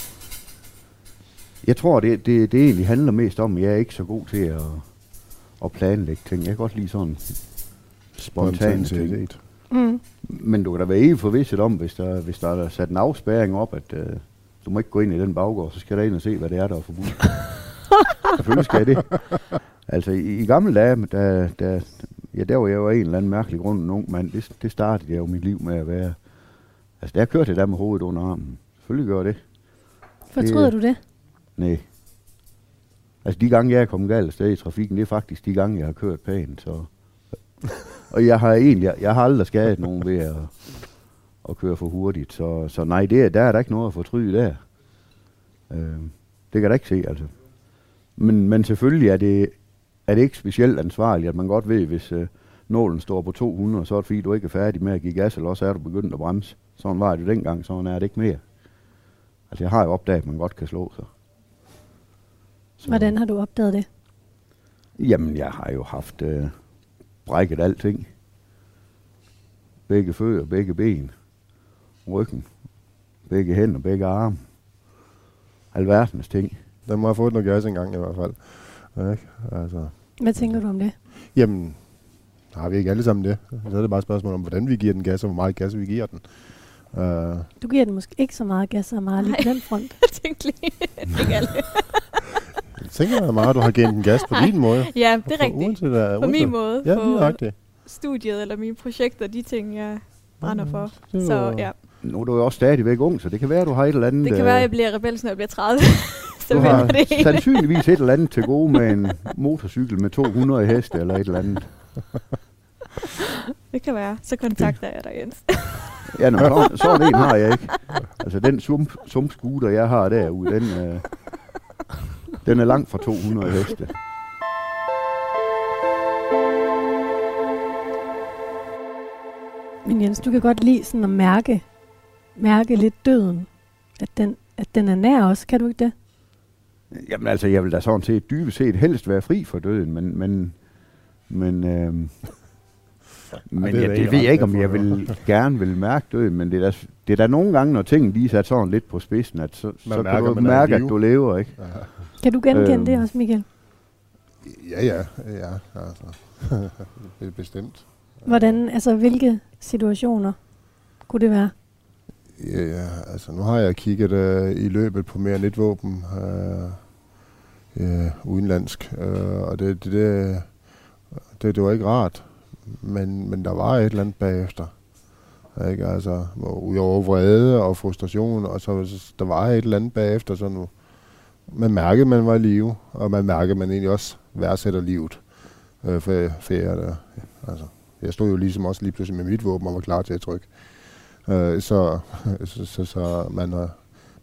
S8: jeg tror, det, det, det egentlig handler mest om, at jeg er ikke så god til at, at planlægge ting. Jeg kan godt lide sådan spontane ting.
S2: Spontanitet.
S1: Mm.
S8: Men du kan da være evigt forvisset om, hvis der, hvis der er sat en afspærring op, at øh, du må ikke gå ind i den baggård, så skal der ind og se, hvad det er, der er forbudt. Selvfølgelig skal det. Altså, i, i gamle dage, der, der, ja, der var jeg jo en eller anden mærkelig grund en ung mand. Det, det startede jeg jo mit liv med at være. Altså, der kørte jeg der med hovedet under armen. Selvfølgelig gør det.
S1: Fortryder
S8: Det-
S1: du det?
S8: Nej. Altså, de gange, jeg er kommet galt af sted i trafikken, det er faktisk de gange, jeg har kørt pænt. Så. Og jeg har egentlig, jeg har aldrig skadet nogen ved at, at køre for hurtigt. Så, så nej, det er, der er der ikke noget at fortryde der. Øh, det kan jeg da ikke se, altså. Men, men selvfølgelig er det, er det ikke specielt ansvarligt, at man godt ved, hvis øh, nålen står på 200, så er det fordi, du ikke er færdig med at give gas, eller også er du begyndt at bremse. Sådan var det dengang, sådan er det ikke mere. Altså, jeg har jo opdaget, at man godt kan slå sig. Så-
S1: Hvordan har du opdaget det?
S8: Jamen, jeg har jo haft øh, brækket alting. Begge fødder, begge ben, ryggen, begge hænder, begge arme. Alverdens ting.
S2: Der må have fået noget gas engang i hvert fald. Ikke? Altså,
S1: Hvad tænker du om det?
S2: jamen, har vi ikke alle sammen det? Så er det bare et spørgsmål om, hvordan vi giver den gas, og hvor meget gas vi giver den. Uh,
S1: Du giver den måske ikke så meget gas og meget lige den front.
S7: Jeg tænkte lige, ikke alle.
S2: tænker jeg meget, du har givet den gas på din måde.
S7: Ja, det er rigtigt.
S2: Uanset, uh,
S7: På min måde.
S2: Ja,
S7: på
S2: lige nøjagtigt.
S7: studiet eller mine projekter, de ting, jeg brænder for.
S2: det
S7: Så ja,
S8: Nu er du jo også stadigvæk ung, så det kan være, at du har et eller andet...
S7: det kan
S8: øh,
S7: være, at jeg bliver rebels, når jeg bliver 30. så
S8: du har
S7: det hele.
S8: sandsynligvis et eller andet til gode med en motorcykel med 200 heste eller et eller andet.
S7: Det kan være. Så kontakter jeg dig, Jens.
S8: Ja, nå, så, sådan en har jeg ikke. Altså den sump, sumpscooter, jeg har derude, den, øh, den er langt fra 200 heste.
S1: Men Jens, du kan godt lide sådan at mærke, mærke lidt døden. At den, at den er nær os, kan du ikke det?
S8: Jamen altså, jeg vil da sådan set dybest set helst være fri for døden, men... men men, øhm, men
S2: det
S8: det, ja, det ved jeg ikke, om jeg vil gerne vil mærke døden, men det er, da, det er da nogle gange, når tingene lige sat sådan lidt på spidsen, at så, så
S2: mærker,
S8: kan du
S2: man
S8: mærke, at du lever, ikke?
S2: Ja.
S1: Kan du genkende
S8: Øhm.
S1: det også, Michael?
S2: Ja, ja, ja, altså. det er bestemt.
S1: Hvordan, altså hvilke situationer kunne det være?
S2: Ja, ja, altså nu har jeg kigget øh, i løbet på mere end et våben øh, øh, udenlandsk, øh, og det, det, det, det, det var ikke rart, men, men der var et eller andet bagefter. Ikke? Altså, hvor- udover vrede og frustration, og så, så der var et eller andet bagefter, så nu, man mærkede, man var i live, og man mærkede, man egentlig også værdsætter livet. Øh, for, for jeg, der, altså, jeg stod jo ligesom også lige pludselig med mit våben og var klar til at trykke. Øh, så, så, så, så man, har,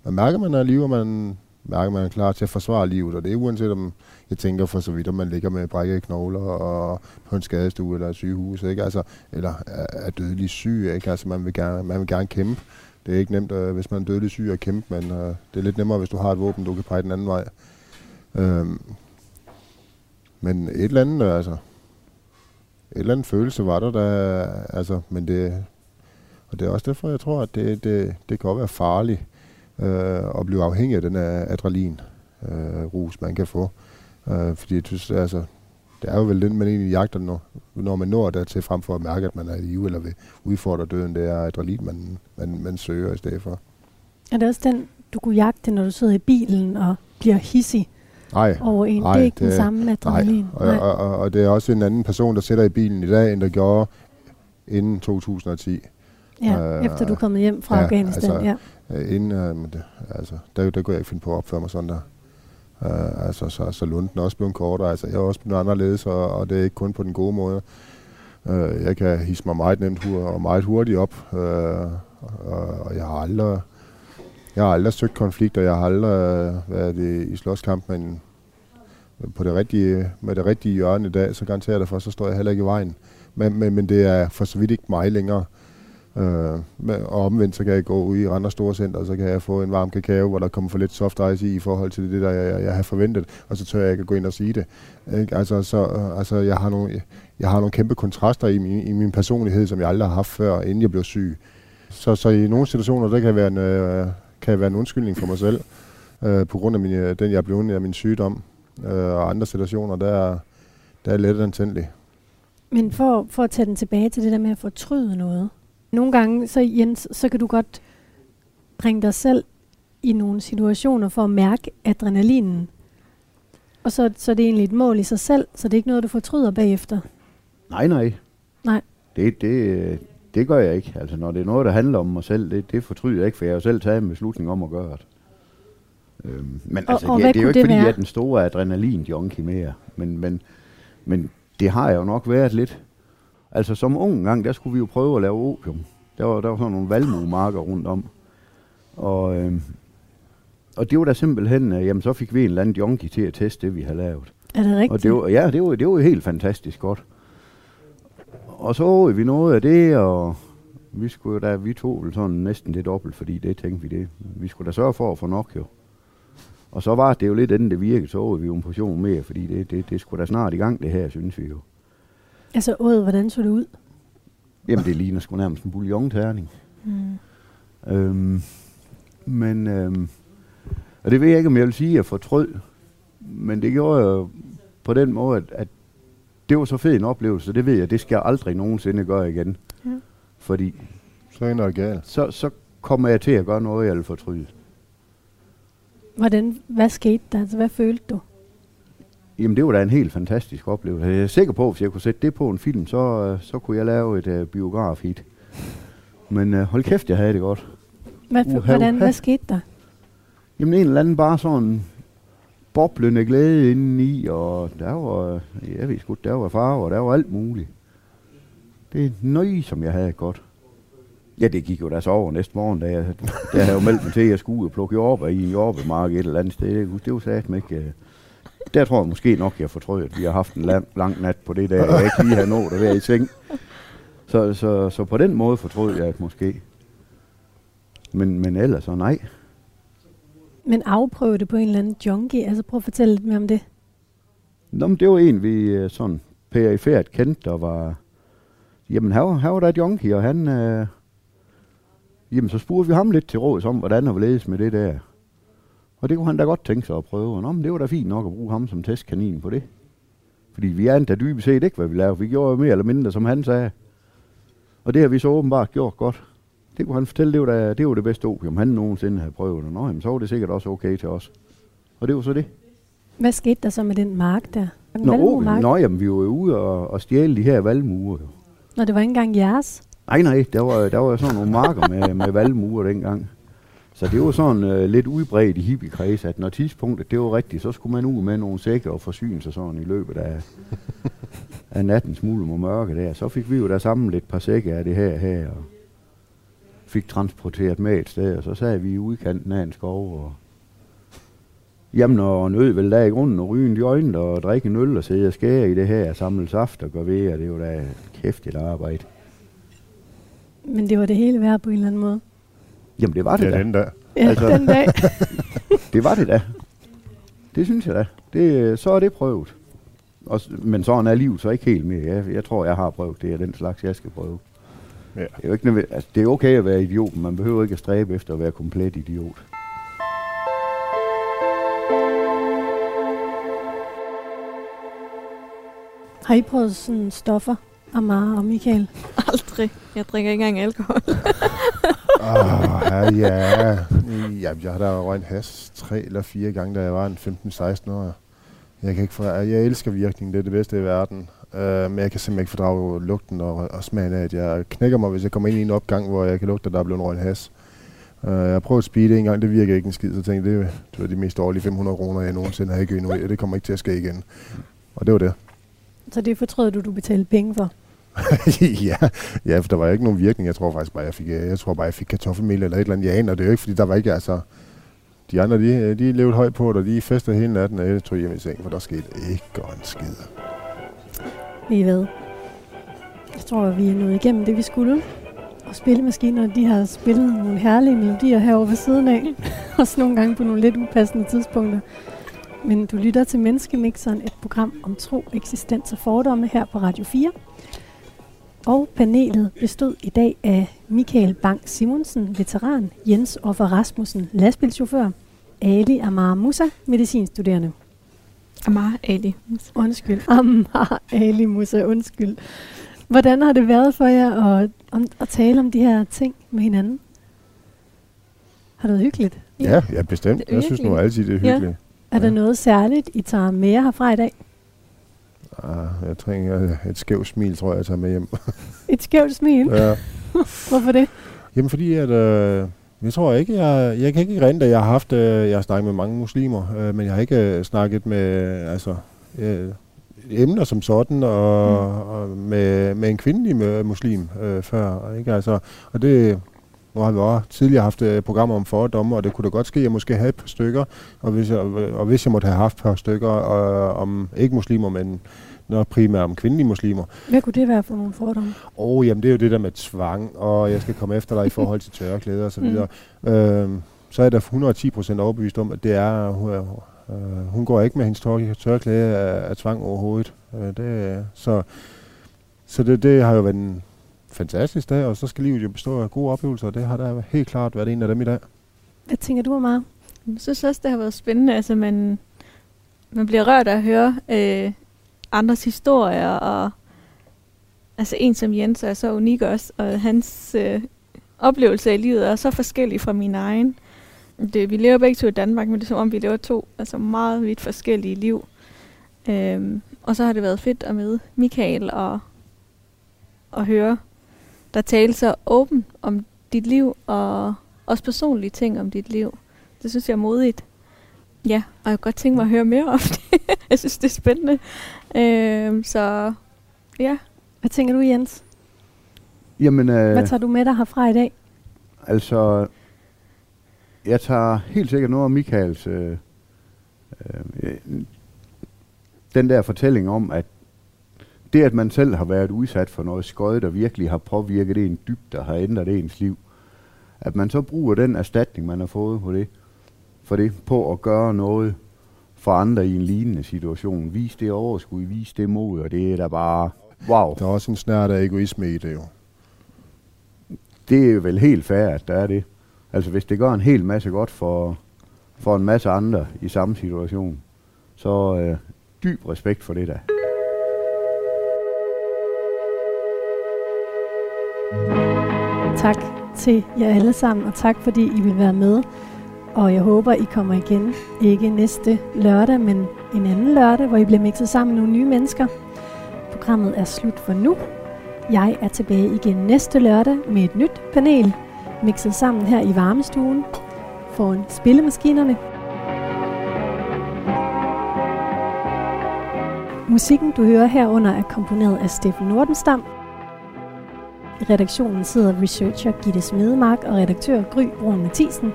S2: man mærker, man er i live, og man mærker, man er klar til at forsvare livet. Og det er uanset om, jeg tænker for så vidt, om man ligger med brækkede knogler og på en skadestue eller et sygehus, ikke? Altså, eller er, dødelig syg. Ikke? Altså, man, vil gerne, man vil gerne kæmpe. Det er ikke nemt, øh, hvis man er dødelig syg at kæmpe, men øh, det er lidt nemmere, hvis du har et våben, du kan pege den anden vej. Øhm, men et eller andet, øh, altså, et eller andet følelse var der, der altså, men det, og det er også derfor, jeg tror, at det, det, det kan godt være farligt øh, at blive afhængig af den her adrenalin øh, rus, man kan få. Øh, fordi jeg synes, altså, det er jo vel den, man egentlig jagter, når, når man når dertil, frem for at mærke, at man er i eller vil udfordre døden. Det er adrenalin, man, man, man søger i stedet for.
S1: Er det også den, du kunne jagte, når du sidder i bilen og bliver hissig
S2: Nej,
S1: over en?
S2: Nej,
S1: det er ikke den
S2: det-
S1: samme adrenalin.
S2: og, og, og, og det er også en anden person, der sætter i bilen i dag, end der gjorde inden 2010.
S1: Ja,
S2: øh,
S1: efter du er kommet hjem fra
S2: ja,
S1: Afghanistan.
S2: altså,
S1: ja.
S2: Øh, inden, øh, det, altså, der, der kunne jeg ikke finde på at opføre mig sådan der. Uh, altså, så, så Lunden også blevet kortere. Altså, jeg er også blevet anderledes, og, og det er ikke kun på den gode måde. Uh, jeg kan hisse mig meget nemt hu- og meget hurtigt op, uh, og, og jeg har aldrig Jeg har aldrig søgt konflikter, jeg har aldrig øh, været i slåskamp, men på det rigtige, med det rigtige hjørne i dag, så garanterer jeg derfor, så står jeg heller ikke i vejen. Men, men, men det er for så vidt ikke mig længere. Øh, og omvendt, så kan jeg gå ud i andre store center, og så kan jeg få en varm kakao, hvor der kommer for lidt soft ice i, i forhold til det, der jeg, jeg har forventet, og så tør jeg ikke at gå ind og sige det. Ikke? Altså, så, øh, altså, jeg, har nogle, jeg har nogle kæmpe kontraster i min, i min personlighed, som jeg aldrig har haft før, inden jeg blev syg. Så, så i nogle situationer, der kan være en, øh, kan være en undskyldning for mig selv, øh, på grund af min, øh, den, jeg er blevet af min sygdom. Øh, og andre situationer, der, der er let antændelig.
S1: Men for, for at tage den tilbage til det der med at fortryde noget. Nogle gange, så Jens, så kan du godt bringe dig selv i nogle situationer for at mærke adrenalinen. Og så, så er det egentlig et mål i sig selv, så det er ikke noget, du fortryder bagefter.
S8: Nej, nej.
S1: Nej.
S8: Det, det, det gør jeg ikke. Altså, når det er noget, der handler om mig selv, det, det fortryder jeg ikke, for jeg har jo selv taget en beslutning om at gøre det. Øhm, men og, altså, og det, det er jo ikke, fordi være? jeg er den store adrenalin-junkie mere. Men, men, men det har jeg jo nok været lidt. Altså som ung gang, der skulle vi jo prøve at lave opium. Der var, der var sådan nogle valmuemarker rundt om. Og, øhm, og det var da simpelthen, øh, jamen så fik vi en eller anden junkie til at teste det, vi havde lavet.
S1: Er det rigtigt?
S8: Og det var, ja, det var, det var helt fantastisk godt. Og så vi noget af det, og vi skulle da, vi tog sådan næsten det dobbelt, fordi det tænkte vi det. Vi skulle da sørge for at få nok jo. Og så var det jo lidt inden det virkede, så vi jo en portion mere, fordi det, det, det skulle da snart i gang det her, synes vi jo.
S1: Altså året, hvordan så det ud?
S8: Jamen det ligner sgu nærmest en bouillon-terning. Mm. Øhm, men, øhm, og det ved jeg ikke, om jeg vil sige, at jeg fortrød. Men det gjorde jeg på den måde, at, at det var så fed en oplevelse, det ved jeg, det skal jeg aldrig nogensinde gøre igen. Ja. Fordi
S2: så er noget galt.
S8: Så, så kommer jeg til at gøre noget, jeg vil fortryde.
S1: Hvordan, hvad skete der? Altså, hvad følte du?
S8: Jamen, det var da en helt fantastisk oplevelse. Jeg er sikker på, at hvis jeg kunne sætte det på en film, så, øh, så kunne jeg lave et uh, biograf-hit. Men uh, hold kæft, jeg havde det godt.
S1: Hvad, uh, hvordan, hvad skete der?
S8: Jamen, en eller anden bare sådan boblende glæde indeni, og der var, jeg ved sgu, der var farver, der var alt muligt. Det er nøje, som jeg havde godt. Ja, det gik jo da så over næste morgen, da jeg, da jeg havde meldt mig til, at jeg skulle ud og plukke jordbær i en jordbærmark et eller andet sted. Det var sat ikke. Der tror jeg måske nok, jeg fortrød, at vi har haft en lang, lang nat på det der, og jeg ikke lige har nået at være i seng. Så, så, så på den måde fortrød jeg at måske. Men, men ellers så nej.
S1: Men afprøve det på en eller anden junkie? Altså prøv at fortælle lidt mere om det.
S8: Nå, men det var en, vi øh, sådan perifært kendte, der var... Jamen, her, her var der et junkie, og han... Øh, Jamen, så spurgte vi ham lidt til råds om, hvordan han ledes med det der. Og det kunne han da godt tænke sig at prøve. Nå, men det var da fint nok at bruge ham som testkanin på det. Fordi vi er endda dybest set ikke, hvad vi lavede. Vi gjorde jo mere eller mindre, som han sagde. Og det har vi så åbenbart gjort godt. Det kunne han fortælle, det var, da, det, var det bedste opium, han nogensinde havde prøvet. Nå, jamen, så var det sikkert også okay til os. Og det var så det.
S1: Hvad skete der så med den mark der? Den
S8: nå, nå, jamen, vi var jo ude og, og stjæle de her valmuer.
S1: Nå, det var ikke engang jeres?
S8: Nej, nej, der var, der var sådan nogle marker med, med valmuer dengang. Så det var sådan uh, lidt udbredt i hippiekreds, at når tidspunktet det var rigtigt, så skulle man ud med nogle sække og forsyne sig sådan i løbet af, af nattens mulm og mørke der. Så fik vi jo der sammen lidt par sække af det her her, og fik transporteret med et sted, og så sad vi i udkanten af en skov, og Jamen, og nød vel der i grunden og ryge en joint og drikke en øl og sidde og skære i det her og samle saft og gøre ved, og det var da kæftigt arbejde.
S1: Men det var det hele værd på en eller anden måde.
S8: Jamen det var det
S2: ja,
S8: da.
S2: den dag.
S1: Ja, altså, den dag.
S8: det var det da. Det synes jeg da. Det, så er det prøvet. Og, men sådan er livet så ikke helt mere. Jeg, jeg tror, jeg har prøvet det, er den slags, jeg skal prøve. Ja. Det, er jo ikke, altså, det er okay at være idiot, men man behøver ikke at stræbe efter at være komplet idiot.
S1: Har I prøvet sådan stoffer? Amara og Michael?
S7: Aldrig. Jeg drikker ikke engang alkohol.
S2: oh, ja, ja. ja. Jeg har da røget has tre eller fire gange, da jeg var en 15-16 år. Jeg, kan ikke for, jeg elsker virkningen, det er det bedste i verden. Uh, men jeg kan simpelthen ikke fordrage lugten og, og smagen af, at jeg knækker mig, hvis jeg kommer ind i en opgang, hvor jeg kan lugte, at der er blevet røget has. Uh, jeg prøvede at speed en gang, det virker ikke en skid, så tænkte jeg, det, det var de mest dårlige 500 kroner, jeg nogensinde har givet nu, det kommer ikke til at ske igen. Og det var det.
S1: Så det fortrød du, du betalte penge for?
S2: ja, ja, for der var ikke nogen virkning. Jeg tror faktisk bare, jeg fik, øh, jeg tror bare, jeg fik kartoffelmel eller et eller andet. Jeg aner det er jo ikke, fordi der var ikke, altså... De andre, de, øh, de levede højt på det, og de festede hele natten, og jeg tog hjem i seng, for der skete ikke en skid.
S1: Ved Jeg tror, vi er nået igennem det, vi skulle. Og spillemaskinerne, de har spillet nogle herlige melodier herovre ved siden af. Også nogle gange på nogle lidt upassende tidspunkter. Men du lytter til Menneskemixeren, et program om tro, eksistens og fordomme her på Radio 4. Og panelet bestod i dag af Michael Bang Simonsen, veteran, Jens Offer Rasmussen, lastbilchauffør, Ali Amar Musa, medicinstuderende.
S7: Amar Ali Musa.
S1: Undskyld. Amar Ali Musa, undskyld. Hvordan har det været for jer at, om, at tale om de her ting med hinanden? Har det været hyggeligt?
S2: Ja, ja bestemt. Jeg synes nu altid, det er hyggeligt. Ja.
S1: Er der noget særligt, I tager med jer herfra i dag?
S2: Ah, jeg tror et skævt smil, tror jeg, jeg tager med hjem.
S1: et skævt smil?
S2: Ja.
S1: Hvorfor det?
S2: Jamen fordi, at... Øh, jeg tror ikke, jeg, jeg kan ikke rente, at jeg har haft, øh, jeg har snakket med mange muslimer, øh, men jeg har ikke øh, snakket med, altså, øh, emner som sådan, og, mm. og med, med en kvindelig muslim øh, før, ikke? Altså, og det, nu har vi også tidligere haft et programmer om fordomme, og det kunne da godt ske, at jeg måske havde et par stykker, og hvis jeg, og hvis jeg måtte have haft et par stykker og, om ikke muslimer, men når primært om kvindelige muslimer.
S1: Hvad kunne det være for nogle fordomme?
S2: Åh, oh, jamen det er jo det der med tvang, og jeg skal komme efter dig i forhold til tørklæder og så videre. Mm. Øh, så er der 110 procent overbevist om, at det er, hun, øh, hun går ikke med hendes tør, tørklæde af, af tvang overhovedet. Øh, det, så så det, det har jo været en fantastisk dag, og så skal livet jo bestå af gode oplevelser, og det har der helt klart været en af dem i dag.
S1: Hvad tænker du, Amar?
S7: Jeg synes også, det har været spændende. Altså, man, man bliver rørt af at høre øh, andres historier, og altså en som Jens er så unik også, og hans øh, oplevelse i livet er så forskellig fra min egen. Det, vi lever begge to i Danmark, men det er som om, vi lever to altså meget vidt forskellige liv. Øhm, og så har det været fedt at møde Michael og, og høre der tale så åbent om dit liv, og også personlige ting om dit liv. Det synes jeg er modigt. Ja, og jeg kan godt tænke mig at høre mere om det. jeg synes, det er spændende. Øh, så ja.
S1: Hvad tænker du, Jens?
S8: Jamen, øh,
S1: Hvad tager du med dig herfra i dag?
S8: Altså, jeg tager helt sikkert noget af Michaels... Øh, øh, den der fortælling om, at det, at man selv har været udsat for noget skød, der virkelig har påvirket en dybt, der har ændret ens liv, at man så bruger den erstatning, man har fået på det, for det på at gøre noget for andre i en lignende situation. Vis det overskud, vis det mod, og det er da bare wow.
S2: Der er også en snært af egoisme i det jo.
S8: Det er vel helt fair, at der er det. Altså hvis det gør en hel masse godt for, for en masse andre i samme situation, så øh, dyb respekt for det der.
S1: Tak til jer alle sammen, og tak fordi I vil være med. Og jeg håber, I kommer igen. Ikke næste lørdag, men en anden lørdag, hvor I bliver mixet sammen med nogle nye mennesker. Programmet er slut for nu. Jeg er tilbage igen næste lørdag med et nyt panel, mixet sammen her i varmestuen foran spillemaskinerne. Musikken, du hører herunder, er komponeret af Steffen Nordenstam, i redaktionen sidder researcher Gitte Smedemark og redaktør Gry Brun Mathisen.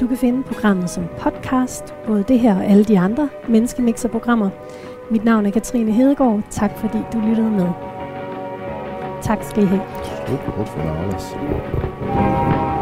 S1: Du kan finde programmet som podcast, både det her og alle de andre Menneskemixer-programmer. Mit navn er Katrine Hedegaard. Tak fordi du lyttede med. Tak skal I have.
S2: Stort for